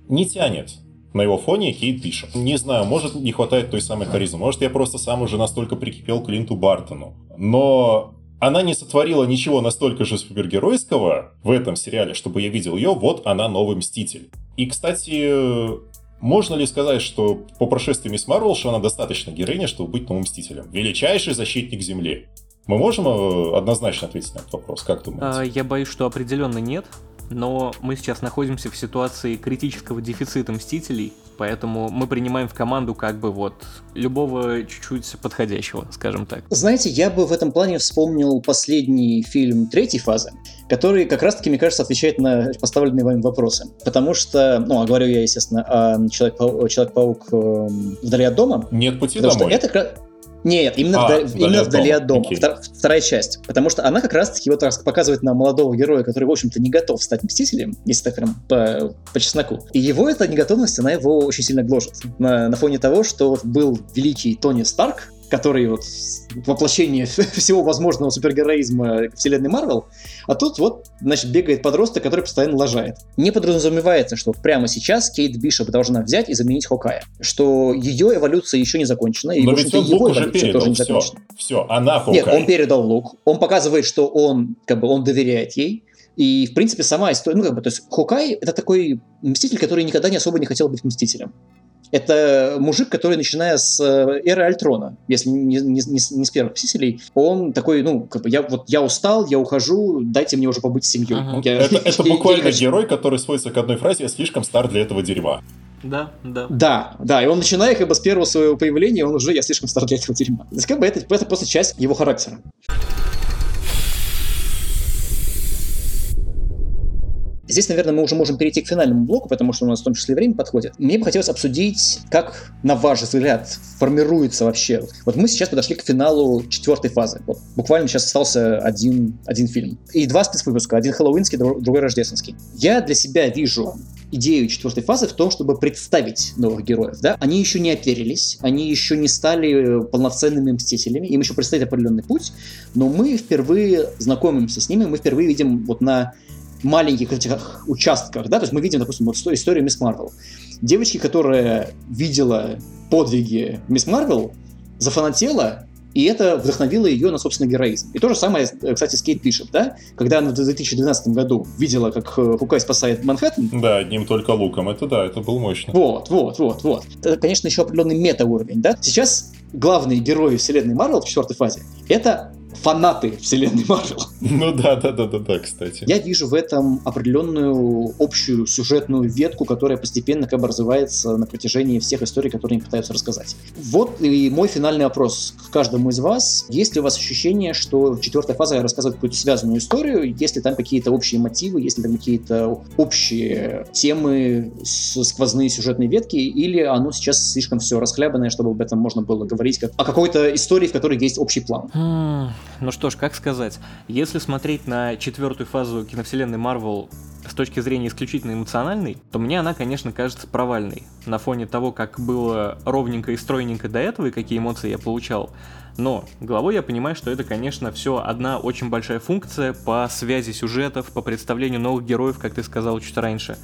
не тянет на его фоне Кейт Бишоп. Не знаю, может не хватает той самой харизмы, может я просто сам уже настолько прикипел к Клинту Бартону. Но она не сотворила ничего настолько же супергеройского в этом сериале, чтобы я видел ее, вот она новый Мститель. И, кстати, Можно ли сказать, что по прошествии Мисс Марвел, что она достаточно героиня, чтобы быть новым Мстителем? Величайший защитник Земли. Мы можем э, однозначно ответить на этот вопрос, как думаете? А, я боюсь, что определенно нет, но мы сейчас находимся в ситуации критического дефицита Мстителей, Поэтому мы принимаем в команду как бы вот любого чуть-чуть подходящего, скажем так. Знаете, я бы в этом плане вспомнил последний фильм третьей фазы, который как раз-таки, мне кажется, отвечает на поставленные вами вопросы. Потому что, ну, а говорю я, естественно, о Человек-паук, Человек-паук эм, вдали от дома. Нет пути потому домой. Что это нет, именно, а, вдали, именно от вдали дома. от дома. Втор, вторая часть. Потому что она как раз-таки вот раз показывает нам молодого героя, который, в общем-то, не готов стать мстителем, если так прям по, по чесноку. И его эта неготовность, она его очень сильно гложет. На, на фоне того, что был великий Тони Старк, который вот воплощение всего возможного супергероизма вселенной Марвел, а тут вот, значит, бегает подросток, который постоянно лажает. Не подразумевается, что прямо сейчас Кейт Бишоп должна взять и заменить Хокая, что ее эволюция еще не закончена, и, Но ведь он лук уже передал, тоже не все, закончена. все, она Хокай. Нет, он передал лук, он показывает, что он, как бы, он доверяет ей, и, в принципе, сама история, ну, как бы, то есть Хокай — это такой мститель, который никогда не особо не хотел быть мстителем. Это мужик, который, начиная с э, эры Альтрона, если не, не, не, с первых Мстителей, он такой, ну, как бы, я вот я устал, я ухожу, дайте мне уже побыть с семьей. Ага. Я, это, это буквально герой, который сводится к одной фразе «я слишком стар для этого дерьма». Да, да. Да, да, и он начинает как бы с первого своего появления, он уже «я слишком стар для этого дерьма». То есть как бы это, это просто часть его характера. Здесь, наверное, мы уже можем перейти к финальному блоку, потому что у нас в том числе время подходит. Мне бы хотелось обсудить, как, на ваш взгляд, формируется вообще. Вот мы сейчас подошли к финалу четвертой фазы. Вот буквально сейчас остался один, один фильм. И два спецвыпуска. Один хэллоуинский, другой рождественский. Я для себя вижу идею четвертой фазы в том, чтобы представить новых героев. Да? Они еще не оперились, они еще не стали полноценными мстителями, им еще предстоит определенный путь, но мы впервые знакомимся с ними, мы впервые видим вот на маленьких этих участках, да, то есть мы видим, допустим, вот историю Мисс Марвел. Девочки, которая видела подвиги Мисс Марвел, зафанатела, и это вдохновило ее на собственный героизм. И то же самое, кстати, с Кейт Бишоп, да? Когда она в 2012 году видела, как Хукай спасает Манхэттен. Да, одним только луком. Это да, это было мощно. Вот, вот, вот, вот. Это, конечно, еще определенный мета-уровень, да? Сейчас главные герои вселенной Марвел в четвертой фазе — это фанаты вселенной Марвел. Ну да, да, да, да, да, кстати. Я вижу в этом определенную общую сюжетную ветку, которая постепенно как бы развивается на протяжении всех историй, которые они пытаются рассказать. Вот и мой финальный вопрос к каждому из вас. Есть ли у вас ощущение, что четвертая фаза рассказывает какую-то связанную историю? Есть ли там какие-то общие мотивы? Есть ли там какие-то общие темы, сквозные сюжетные ветки? Или оно сейчас слишком все расхлябанное, чтобы об этом можно было говорить как о какой-то истории, в которой есть общий план? Ну что ж, как сказать, если смотреть на четвертую фазу киновселенной Марвел с точки зрения исключительно эмоциональной, то мне она, конечно, кажется провальной. На фоне того, как было ровненько и стройненько до этого, и какие эмоции я получал. Но головой я понимаю, что это, конечно, все одна очень большая функция по связи сюжетов, по представлению новых героев, как ты сказал чуть раньше.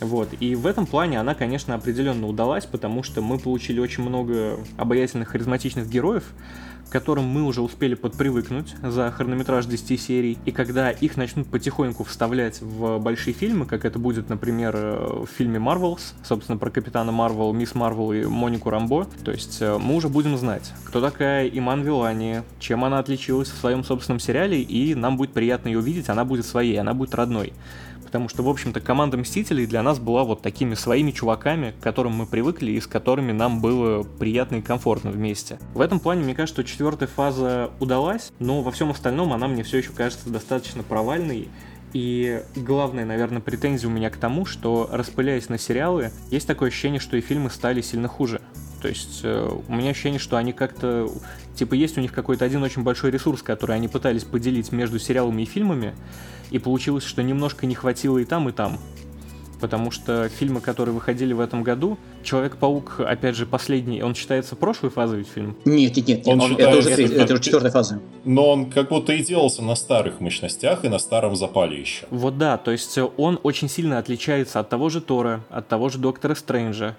Вот. И в этом плане она, конечно, определенно удалась, потому что мы получили очень много обаятельных, харизматичных героев, которым мы уже успели подпривыкнуть за хронометраж 10 серий, и когда их начнут потихоньку вставлять в большие фильмы, как это будет, например, э, в фильме Marvels, собственно, про Капитана Марвел, Мисс Марвел и Монику Рамбо, то есть э, мы уже будем знать, кто такая Иман Вилани, чем она отличилась в своем собственном сериале, и нам будет приятно ее увидеть, она будет своей, она будет родной потому что, в общем-то, команда Мстителей для нас была вот такими своими чуваками, к которым мы привыкли и с которыми нам было приятно и комфортно вместе. В этом плане, мне кажется, что четвертая фаза удалась, но во всем остальном она мне все еще кажется достаточно провальной, и главная, наверное, претензия у меня к тому, что распыляясь на сериалы, есть такое ощущение, что и фильмы стали сильно хуже. То есть э, у меня ощущение, что они как-то... Типа есть у них какой-то один очень большой ресурс, который они пытались поделить между сериалами и фильмами, и получилось, что немножко не хватило и там, и там. Потому что фильмы, которые выходили в этом году, Человек-паук, опять же, последний, он считается прошлой фазой ведь фильм? Нет, нет, нет, он он, это, уже, это, это уже четвертая фаза. Но он как будто и делался на старых мощностях и на старом запале еще. Вот да, то есть он очень сильно отличается от того же Тора, от того же Доктора Стрэнджа,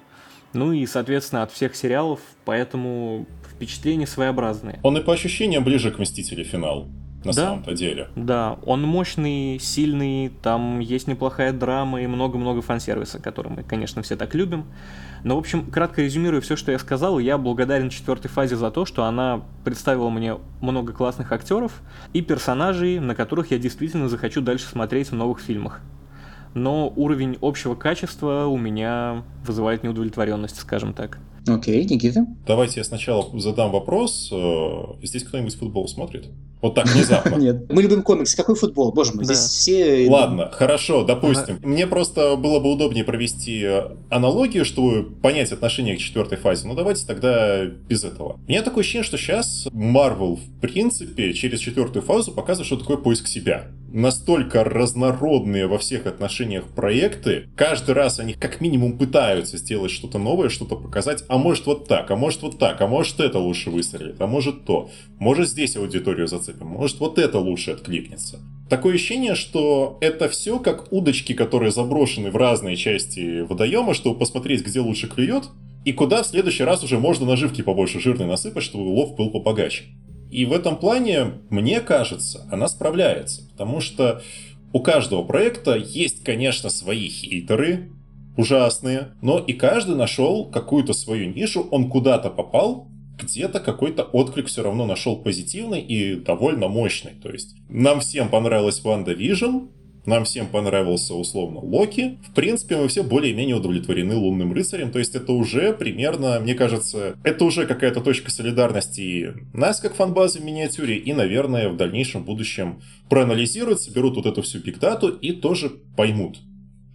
ну и, соответственно, от всех сериалов, поэтому впечатления своеобразные. Он и по ощущениям ближе к Мстителю финал. на да, самом-то деле. Да, он мощный, сильный, там есть неплохая драма и много-много фан-сервиса, который мы, конечно, все так любим. Но, в общем, кратко резюмируя все, что я сказал, я благодарен четвертой фазе за то, что она представила мне много классных актеров и персонажей, на которых я действительно захочу дальше смотреть в новых фильмах. Но уровень общего качества у меня вызывает неудовлетворенность, скажем так. Окей, okay, Никита. Давайте я сначала задам вопрос. Э, здесь кто-нибудь футбол смотрит? Вот так внезапно. Нет. Мы любим комиксы. Какой футбол? Боже мой, здесь все... Ладно, хорошо, допустим. Мне просто было бы удобнее провести аналогию, чтобы понять отношение к четвертой фазе. Ну, давайте тогда без этого. У меня такое ощущение, что сейчас Marvel, в принципе, через четвертую фазу показывает, что такое поиск себя настолько разнородные во всех отношениях проекты. Каждый раз они как минимум пытаются сделать что-то новое, что-то показать. А может вот так, а может вот так, а может это лучше выстрелит, а может то. Может здесь аудиторию зацепим, может вот это лучше откликнется. Такое ощущение, что это все как удочки, которые заброшены в разные части водоема, чтобы посмотреть, где лучше клюет, и куда в следующий раз уже можно наживки побольше жирной насыпать, чтобы улов был побогаче. И в этом плане, мне кажется, она справляется. Потому что у каждого проекта есть, конечно, свои хейтеры, ужасные, но и каждый нашел какую-то свою нишу, он куда-то попал, где-то какой-то отклик все равно нашел позитивный и довольно мощный. То есть нам всем понравилась WandaVision, нам всем понравился условно Локи. В принципе, мы все более-менее удовлетворены Лунным Рыцарем. То есть это уже примерно, мне кажется, это уже какая-то точка солидарности нас как фанбазы в миниатюре. И, наверное, в дальнейшем будущем проанализируют, соберут вот эту всю пиктату и тоже поймут,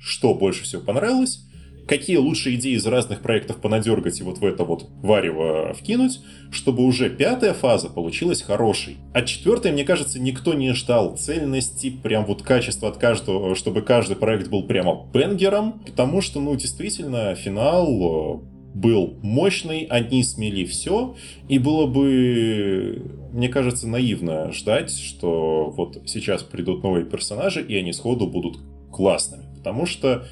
что больше всего понравилось, какие лучшие идеи из разных проектов понадергать и вот в это вот варево вкинуть, чтобы уже пятая фаза получилась хорошей. А четвертая, мне кажется, никто не ждал цельности, прям вот качества от каждого, чтобы каждый проект был прямо бенгером, потому что, ну, действительно, финал э, был мощный, они смели все, и было бы, мне кажется, наивно ждать, что вот сейчас придут новые персонажи, и они сходу будут классными. Потому что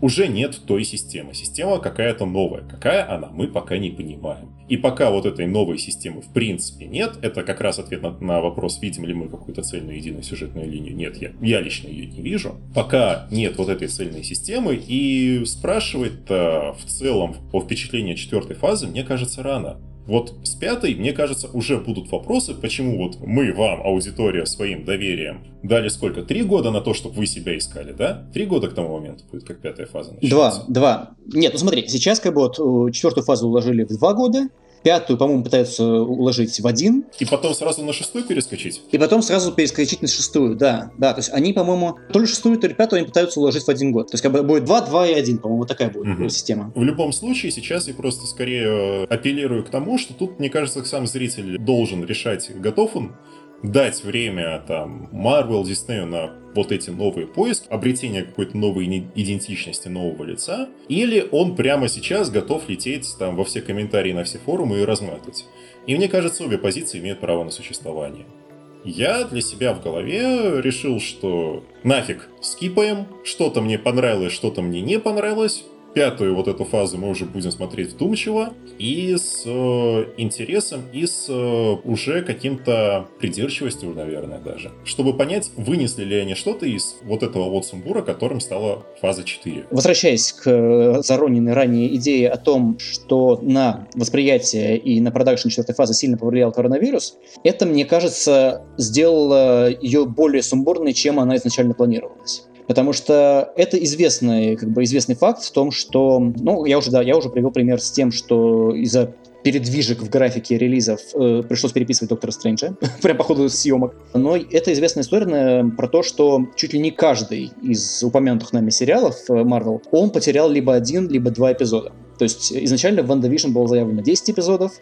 уже нет той системы. Система какая-то новая. Какая она, мы пока не понимаем. И пока вот этой новой системы в принципе нет, это как раз ответ на, на вопрос, видим ли мы какую-то цельную единую сюжетную линию. Нет, я, я лично ее не вижу. Пока нет вот этой цельной системы, и спрашивать в целом по впечатлению четвертой фазы, мне кажется, рано. Вот с пятой, мне кажется, уже будут вопросы, почему вот мы вам, аудитория, своим доверием дали сколько? Три года на то, чтобы вы себя искали, да? Три года к тому моменту будет, как пятая фаза начнется. Два, два. Нет, ну смотри, сейчас как бы вот э, четвертую фазу уложили в два года, Пятую, по-моему, пытаются уложить в один. И потом сразу на шестую перескочить? И потом сразу перескочить на шестую, да. Да, то есть они, по-моему, то ли шестую, то ли пятую они пытаются уложить в один год. То есть как бы будет два, два и один, по-моему, вот такая будет угу. система. В любом случае, сейчас я просто скорее э, апеллирую к тому, что тут, мне кажется, сам зритель должен решать, готов он дать время там Marvel, Disney на вот эти новые поиски, обретение какой-то новой идентичности, нового лица, или он прямо сейчас готов лететь там во все комментарии на все форумы и разматывать. И мне кажется, обе позиции имеют право на существование. Я для себя в голове решил, что нафиг скипаем, что-то мне понравилось, что-то мне не понравилось, пятую вот эту фазу мы уже будем смотреть вдумчиво и с э, интересом, и с э, уже каким-то придирчивостью, наверное, даже. Чтобы понять, вынесли ли они что-то из вот этого вот сумбура, которым стала фаза 4. Возвращаясь к э, зароненной ранее идее о том, что на восприятие и на продакшн четвертой фазы сильно повлиял коронавирус, это, мне кажется, сделало ее более сумбурной, чем она изначально планировалась. Потому что это известный, как бы известный факт в том, что, ну, я уже, да, я уже привел пример с тем, что из-за передвижек в графике релизов э, пришлось переписывать Доктора Стрэнджа, прям по ходу съемок. Но это известная история наверное, про то, что чуть ли не каждый из упомянутых нами сериалов э, Marvel, он потерял либо один, либо два эпизода. То есть изначально в WandaVision было заявлено 10 эпизодов,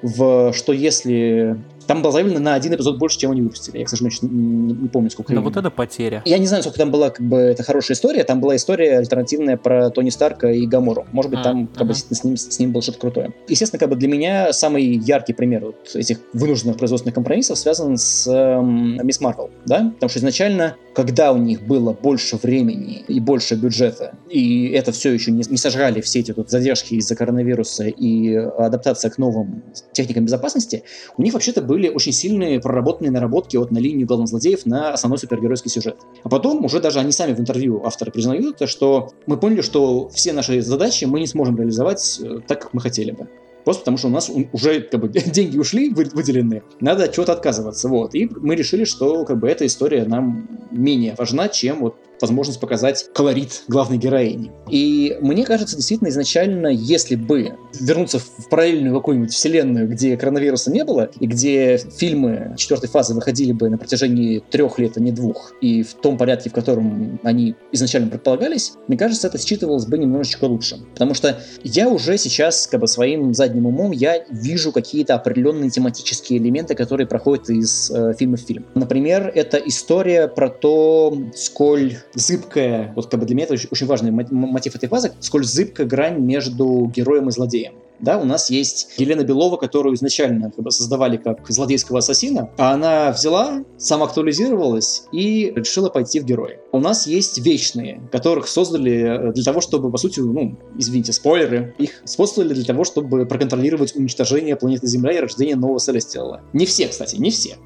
в что если там было заявлено на один эпизод больше, чем они выпустили. Я, к сожалению, не, не помню, сколько. Но вот это потеря. Я не знаю, сколько там была, как бы, это хорошая история. Там была история альтернативная про Тони Старка и Гамору. Может быть, а, там как бы, с, ним, с ним было что-то крутое. Естественно, как бы для меня самый яркий пример вот этих вынужденных производственных компромиссов связан с эм, Мисс Марвел, да? Потому что изначально, когда у них было больше времени и больше бюджета, и это все еще не, не сожрали все эти тут задержки из-за коронавируса и адаптация к новым техникам безопасности, у них вообще-то были очень сильные проработанные наработки от на линию главных злодеев на основной супергеройский сюжет. А потом уже даже они сами в интервью авторы признают, что мы поняли, что все наши задачи мы не сможем реализовать э, так, как мы хотели бы. Просто потому что у нас уже как бы, деньги ушли выделенные, надо от чего-то отказываться. Вот. И мы решили, что как бы эта история нам менее важна, чем вот возможность показать колорит главной героини. И мне кажется, действительно, изначально, если бы вернуться в параллельную какую-нибудь вселенную, где коронавируса не было, и где фильмы четвертой фазы выходили бы на протяжении трех лет, а не двух, и в том порядке, в котором они изначально предполагались, мне кажется, это считывалось бы немножечко лучше. Потому что я уже сейчас, как бы своим задним умом, я вижу какие-то определенные тематические элементы, которые проходят из э, фильма в фильм. Например, это история про то, сколь зыбкая, вот как бы для меня это очень, важный мотив этой фазы, сколь зыбкая грань между героем и злодеем. Да, у нас есть Елена Белова, которую изначально как бы, создавали как злодейского ассасина, а она взяла, самоактуализировалась и решила пойти в герои. У нас есть Вечные, которых создали для того, чтобы, по сути, ну, извините, спойлеры, их создали для того, чтобы проконтролировать уничтожение планеты Земля и рождение нового Celestial. Не все, кстати, не все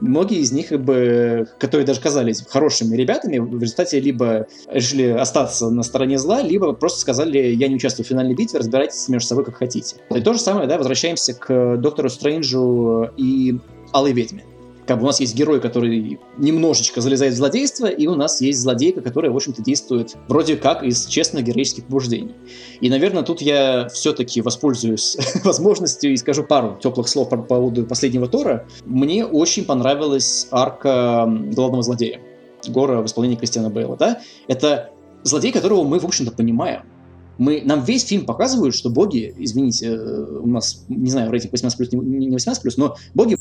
многие из них, как бы, которые даже казались хорошими ребятами, в результате либо решили остаться на стороне зла, либо просто сказали, я не участвую в финальной битве, разбирайтесь между собой как хотите. И то же самое, да, возвращаемся к Доктору Стрэнджу и Алой Ведьме как бы у нас есть герой, который немножечко залезает в злодейство, и у нас есть злодейка, которая, в общем-то, действует вроде как из честных героических побуждений. И, наверное, тут я все-таки воспользуюсь возможностью и скажу пару теплых слов по поводу последнего Тора. Мне очень понравилась арка главного злодея. Гора в исполнении Кристиана Бейла, да? Это злодей, которого мы, в общем-то, понимаем. Мы, нам весь фильм показывают, что боги, извините, э, у нас, не знаю, рейтинг 18+, не 18+, но боги.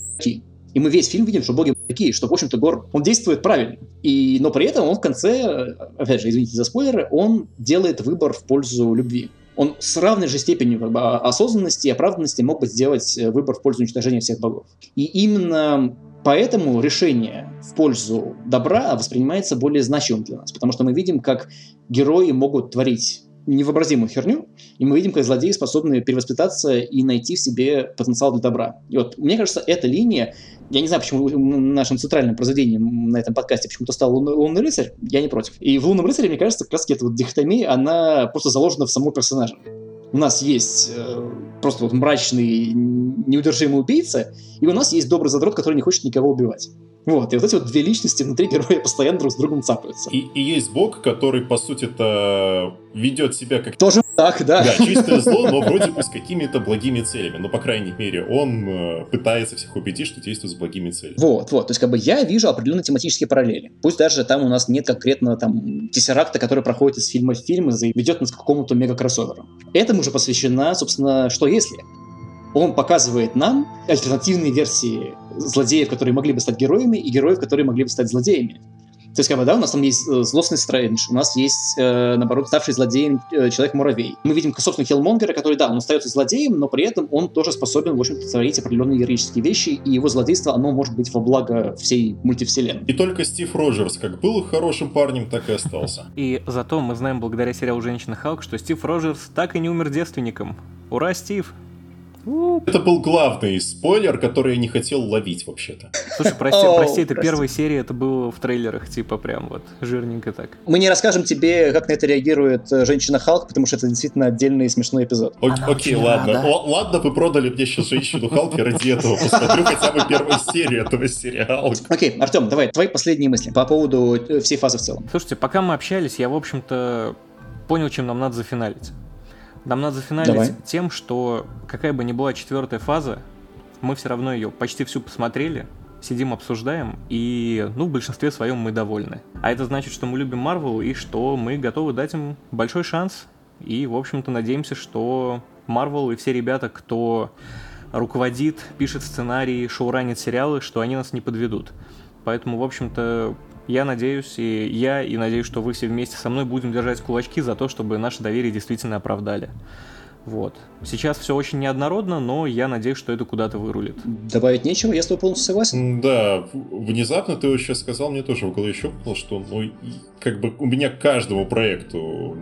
И мы весь фильм видим, что боги такие, что, в общем-то, Гор, он действует правильно. И, но при этом он в конце, опять же, извините за спойлеры, он делает выбор в пользу любви. Он с равной же степенью как бы, осознанности и оправданности мог бы сделать э, выбор в пользу уничтожения всех богов. И именно Поэтому решение в пользу добра воспринимается более значимым для нас, потому что мы видим, как герои могут творить невообразимую херню, и мы видим, как злодеи способны перевоспитаться и найти в себе потенциал для добра. И вот, мне кажется, эта линия, я не знаю, почему нашим центральным произведением на этом подкасте почему-то стал «Лунный, «Лунный рыцарь», я не против. И в «Лунном рыцаре», мне кажется, как раз эта вот дихотомия, она просто заложена в самого персонажа. У нас есть э, просто вот мрачный, неудержимый убийца, и у нас есть добрый задрот, который не хочет никого убивать. Вот, и вот эти вот две личности внутри героя постоянно друг с другом цапаются. И, и есть бог, который, по сути-то, ведет себя как... Тоже так, да. Да, чистое зло, но вроде бы с какими-то благими целями. Но, по крайней мере, он э, пытается всех убедить, что действует с благими целями. Вот, вот. То есть, как бы я вижу определенные тематические параллели. Пусть даже там у нас нет конкретно там тессеракта, который проходит из фильма в фильм и ведет нас к какому-то мега-кроссоверу. Этому же посвящена, собственно, что если? он показывает нам альтернативные версии злодеев, которые могли бы стать героями, и героев, которые могли бы стать злодеями. То есть, как бы, да, у нас там есть э, злостный Стрэндж, у нас есть, э, наоборот, ставший злодеем э, Человек-муравей. Мы видим, собственно, Хелмонгера, который, да, он остается злодеем, но при этом он тоже способен, в общем-то, творить определенные героические вещи, и его злодейство, оно может быть во благо всей мультивселенной. И только Стив Роджерс как был хорошим парнем, так и остался. И зато мы знаем, благодаря сериалу «Женщина Халк», что Стив Роджерс так и не умер девственником. Ура, Стив! Это был главный спойлер, который я не хотел ловить вообще-то. Слушай, прости, О, прости, это прости. первая серия, это было в трейлерах, типа прям вот жирненько так. Мы не расскажем тебе, как на это реагирует э, женщина Халк, потому что это действительно отдельный смешной эпизод. О- окей, ладно. О- ладно, вы продали мне сейчас женщину Халк, я ради этого посмотрю хотя бы первую серию этого сериала. Окей, Артем, давай, твои последние мысли по поводу э, всей фазы в целом. Слушайте, пока мы общались, я, в общем-то, понял, чем нам надо зафиналить. Нам надо зафиналить Давай. тем, что какая бы ни была четвертая фаза, мы все равно ее почти всю посмотрели, сидим, обсуждаем, и, ну, в большинстве своем мы довольны. А это значит, что мы любим Марвел и что мы готовы дать им большой шанс. И, в общем-то, надеемся, что Марвел и все ребята, кто руководит, пишет сценарии, шоуранит сериалы, что они нас не подведут. Поэтому, в общем-то, я надеюсь, и я, и надеюсь, что вы все вместе со мной будем держать кулачки за то, чтобы наше доверие действительно оправдали. Вот. Сейчас все очень неоднородно, но я надеюсь, что это куда-то вырулит. Добавить нечего, я с тобой полностью согласен. Да, внезапно ты вот сейчас сказал, мне тоже в голове щелкнул, что ну, как бы у меня к каждому проекту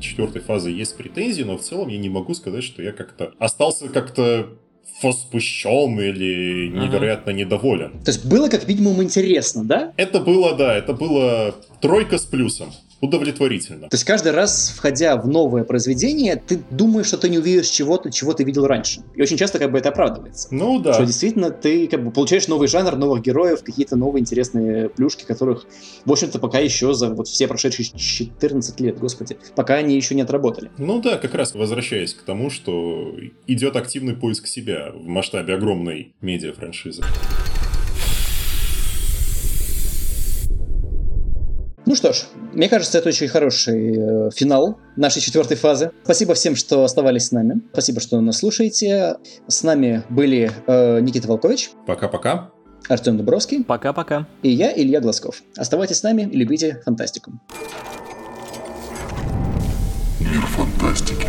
четвертой фазы есть претензии, но в целом я не могу сказать, что я как-то остался как-то возмущен или невероятно ага. недоволен. То есть было как минимум интересно, да? Это было, да, это было тройка с плюсом удовлетворительно. То есть каждый раз, входя в новое произведение, ты думаешь, что ты не увидишь чего-то, чего ты видел раньше. И очень часто как бы это оправдывается. Ну да. Что действительно ты как бы получаешь новый жанр, новых героев, какие-то новые интересные плюшки, которых, в общем-то, пока еще за вот все прошедшие 14 лет, господи, пока они еще не отработали. Ну да, как раз возвращаясь к тому, что идет активный поиск себя в масштабе огромной медиа-франшизы. Ну что ж, мне кажется, это очень хороший э, финал нашей четвертой фазы. Спасибо всем, что оставались с нами. Спасибо, что нас слушаете. С нами были э, Никита Волкович. Пока-пока. Артем Дубровский. Пока-пока. И я, Илья Глазков. Оставайтесь с нами и любите фантастику. Мир фантастики.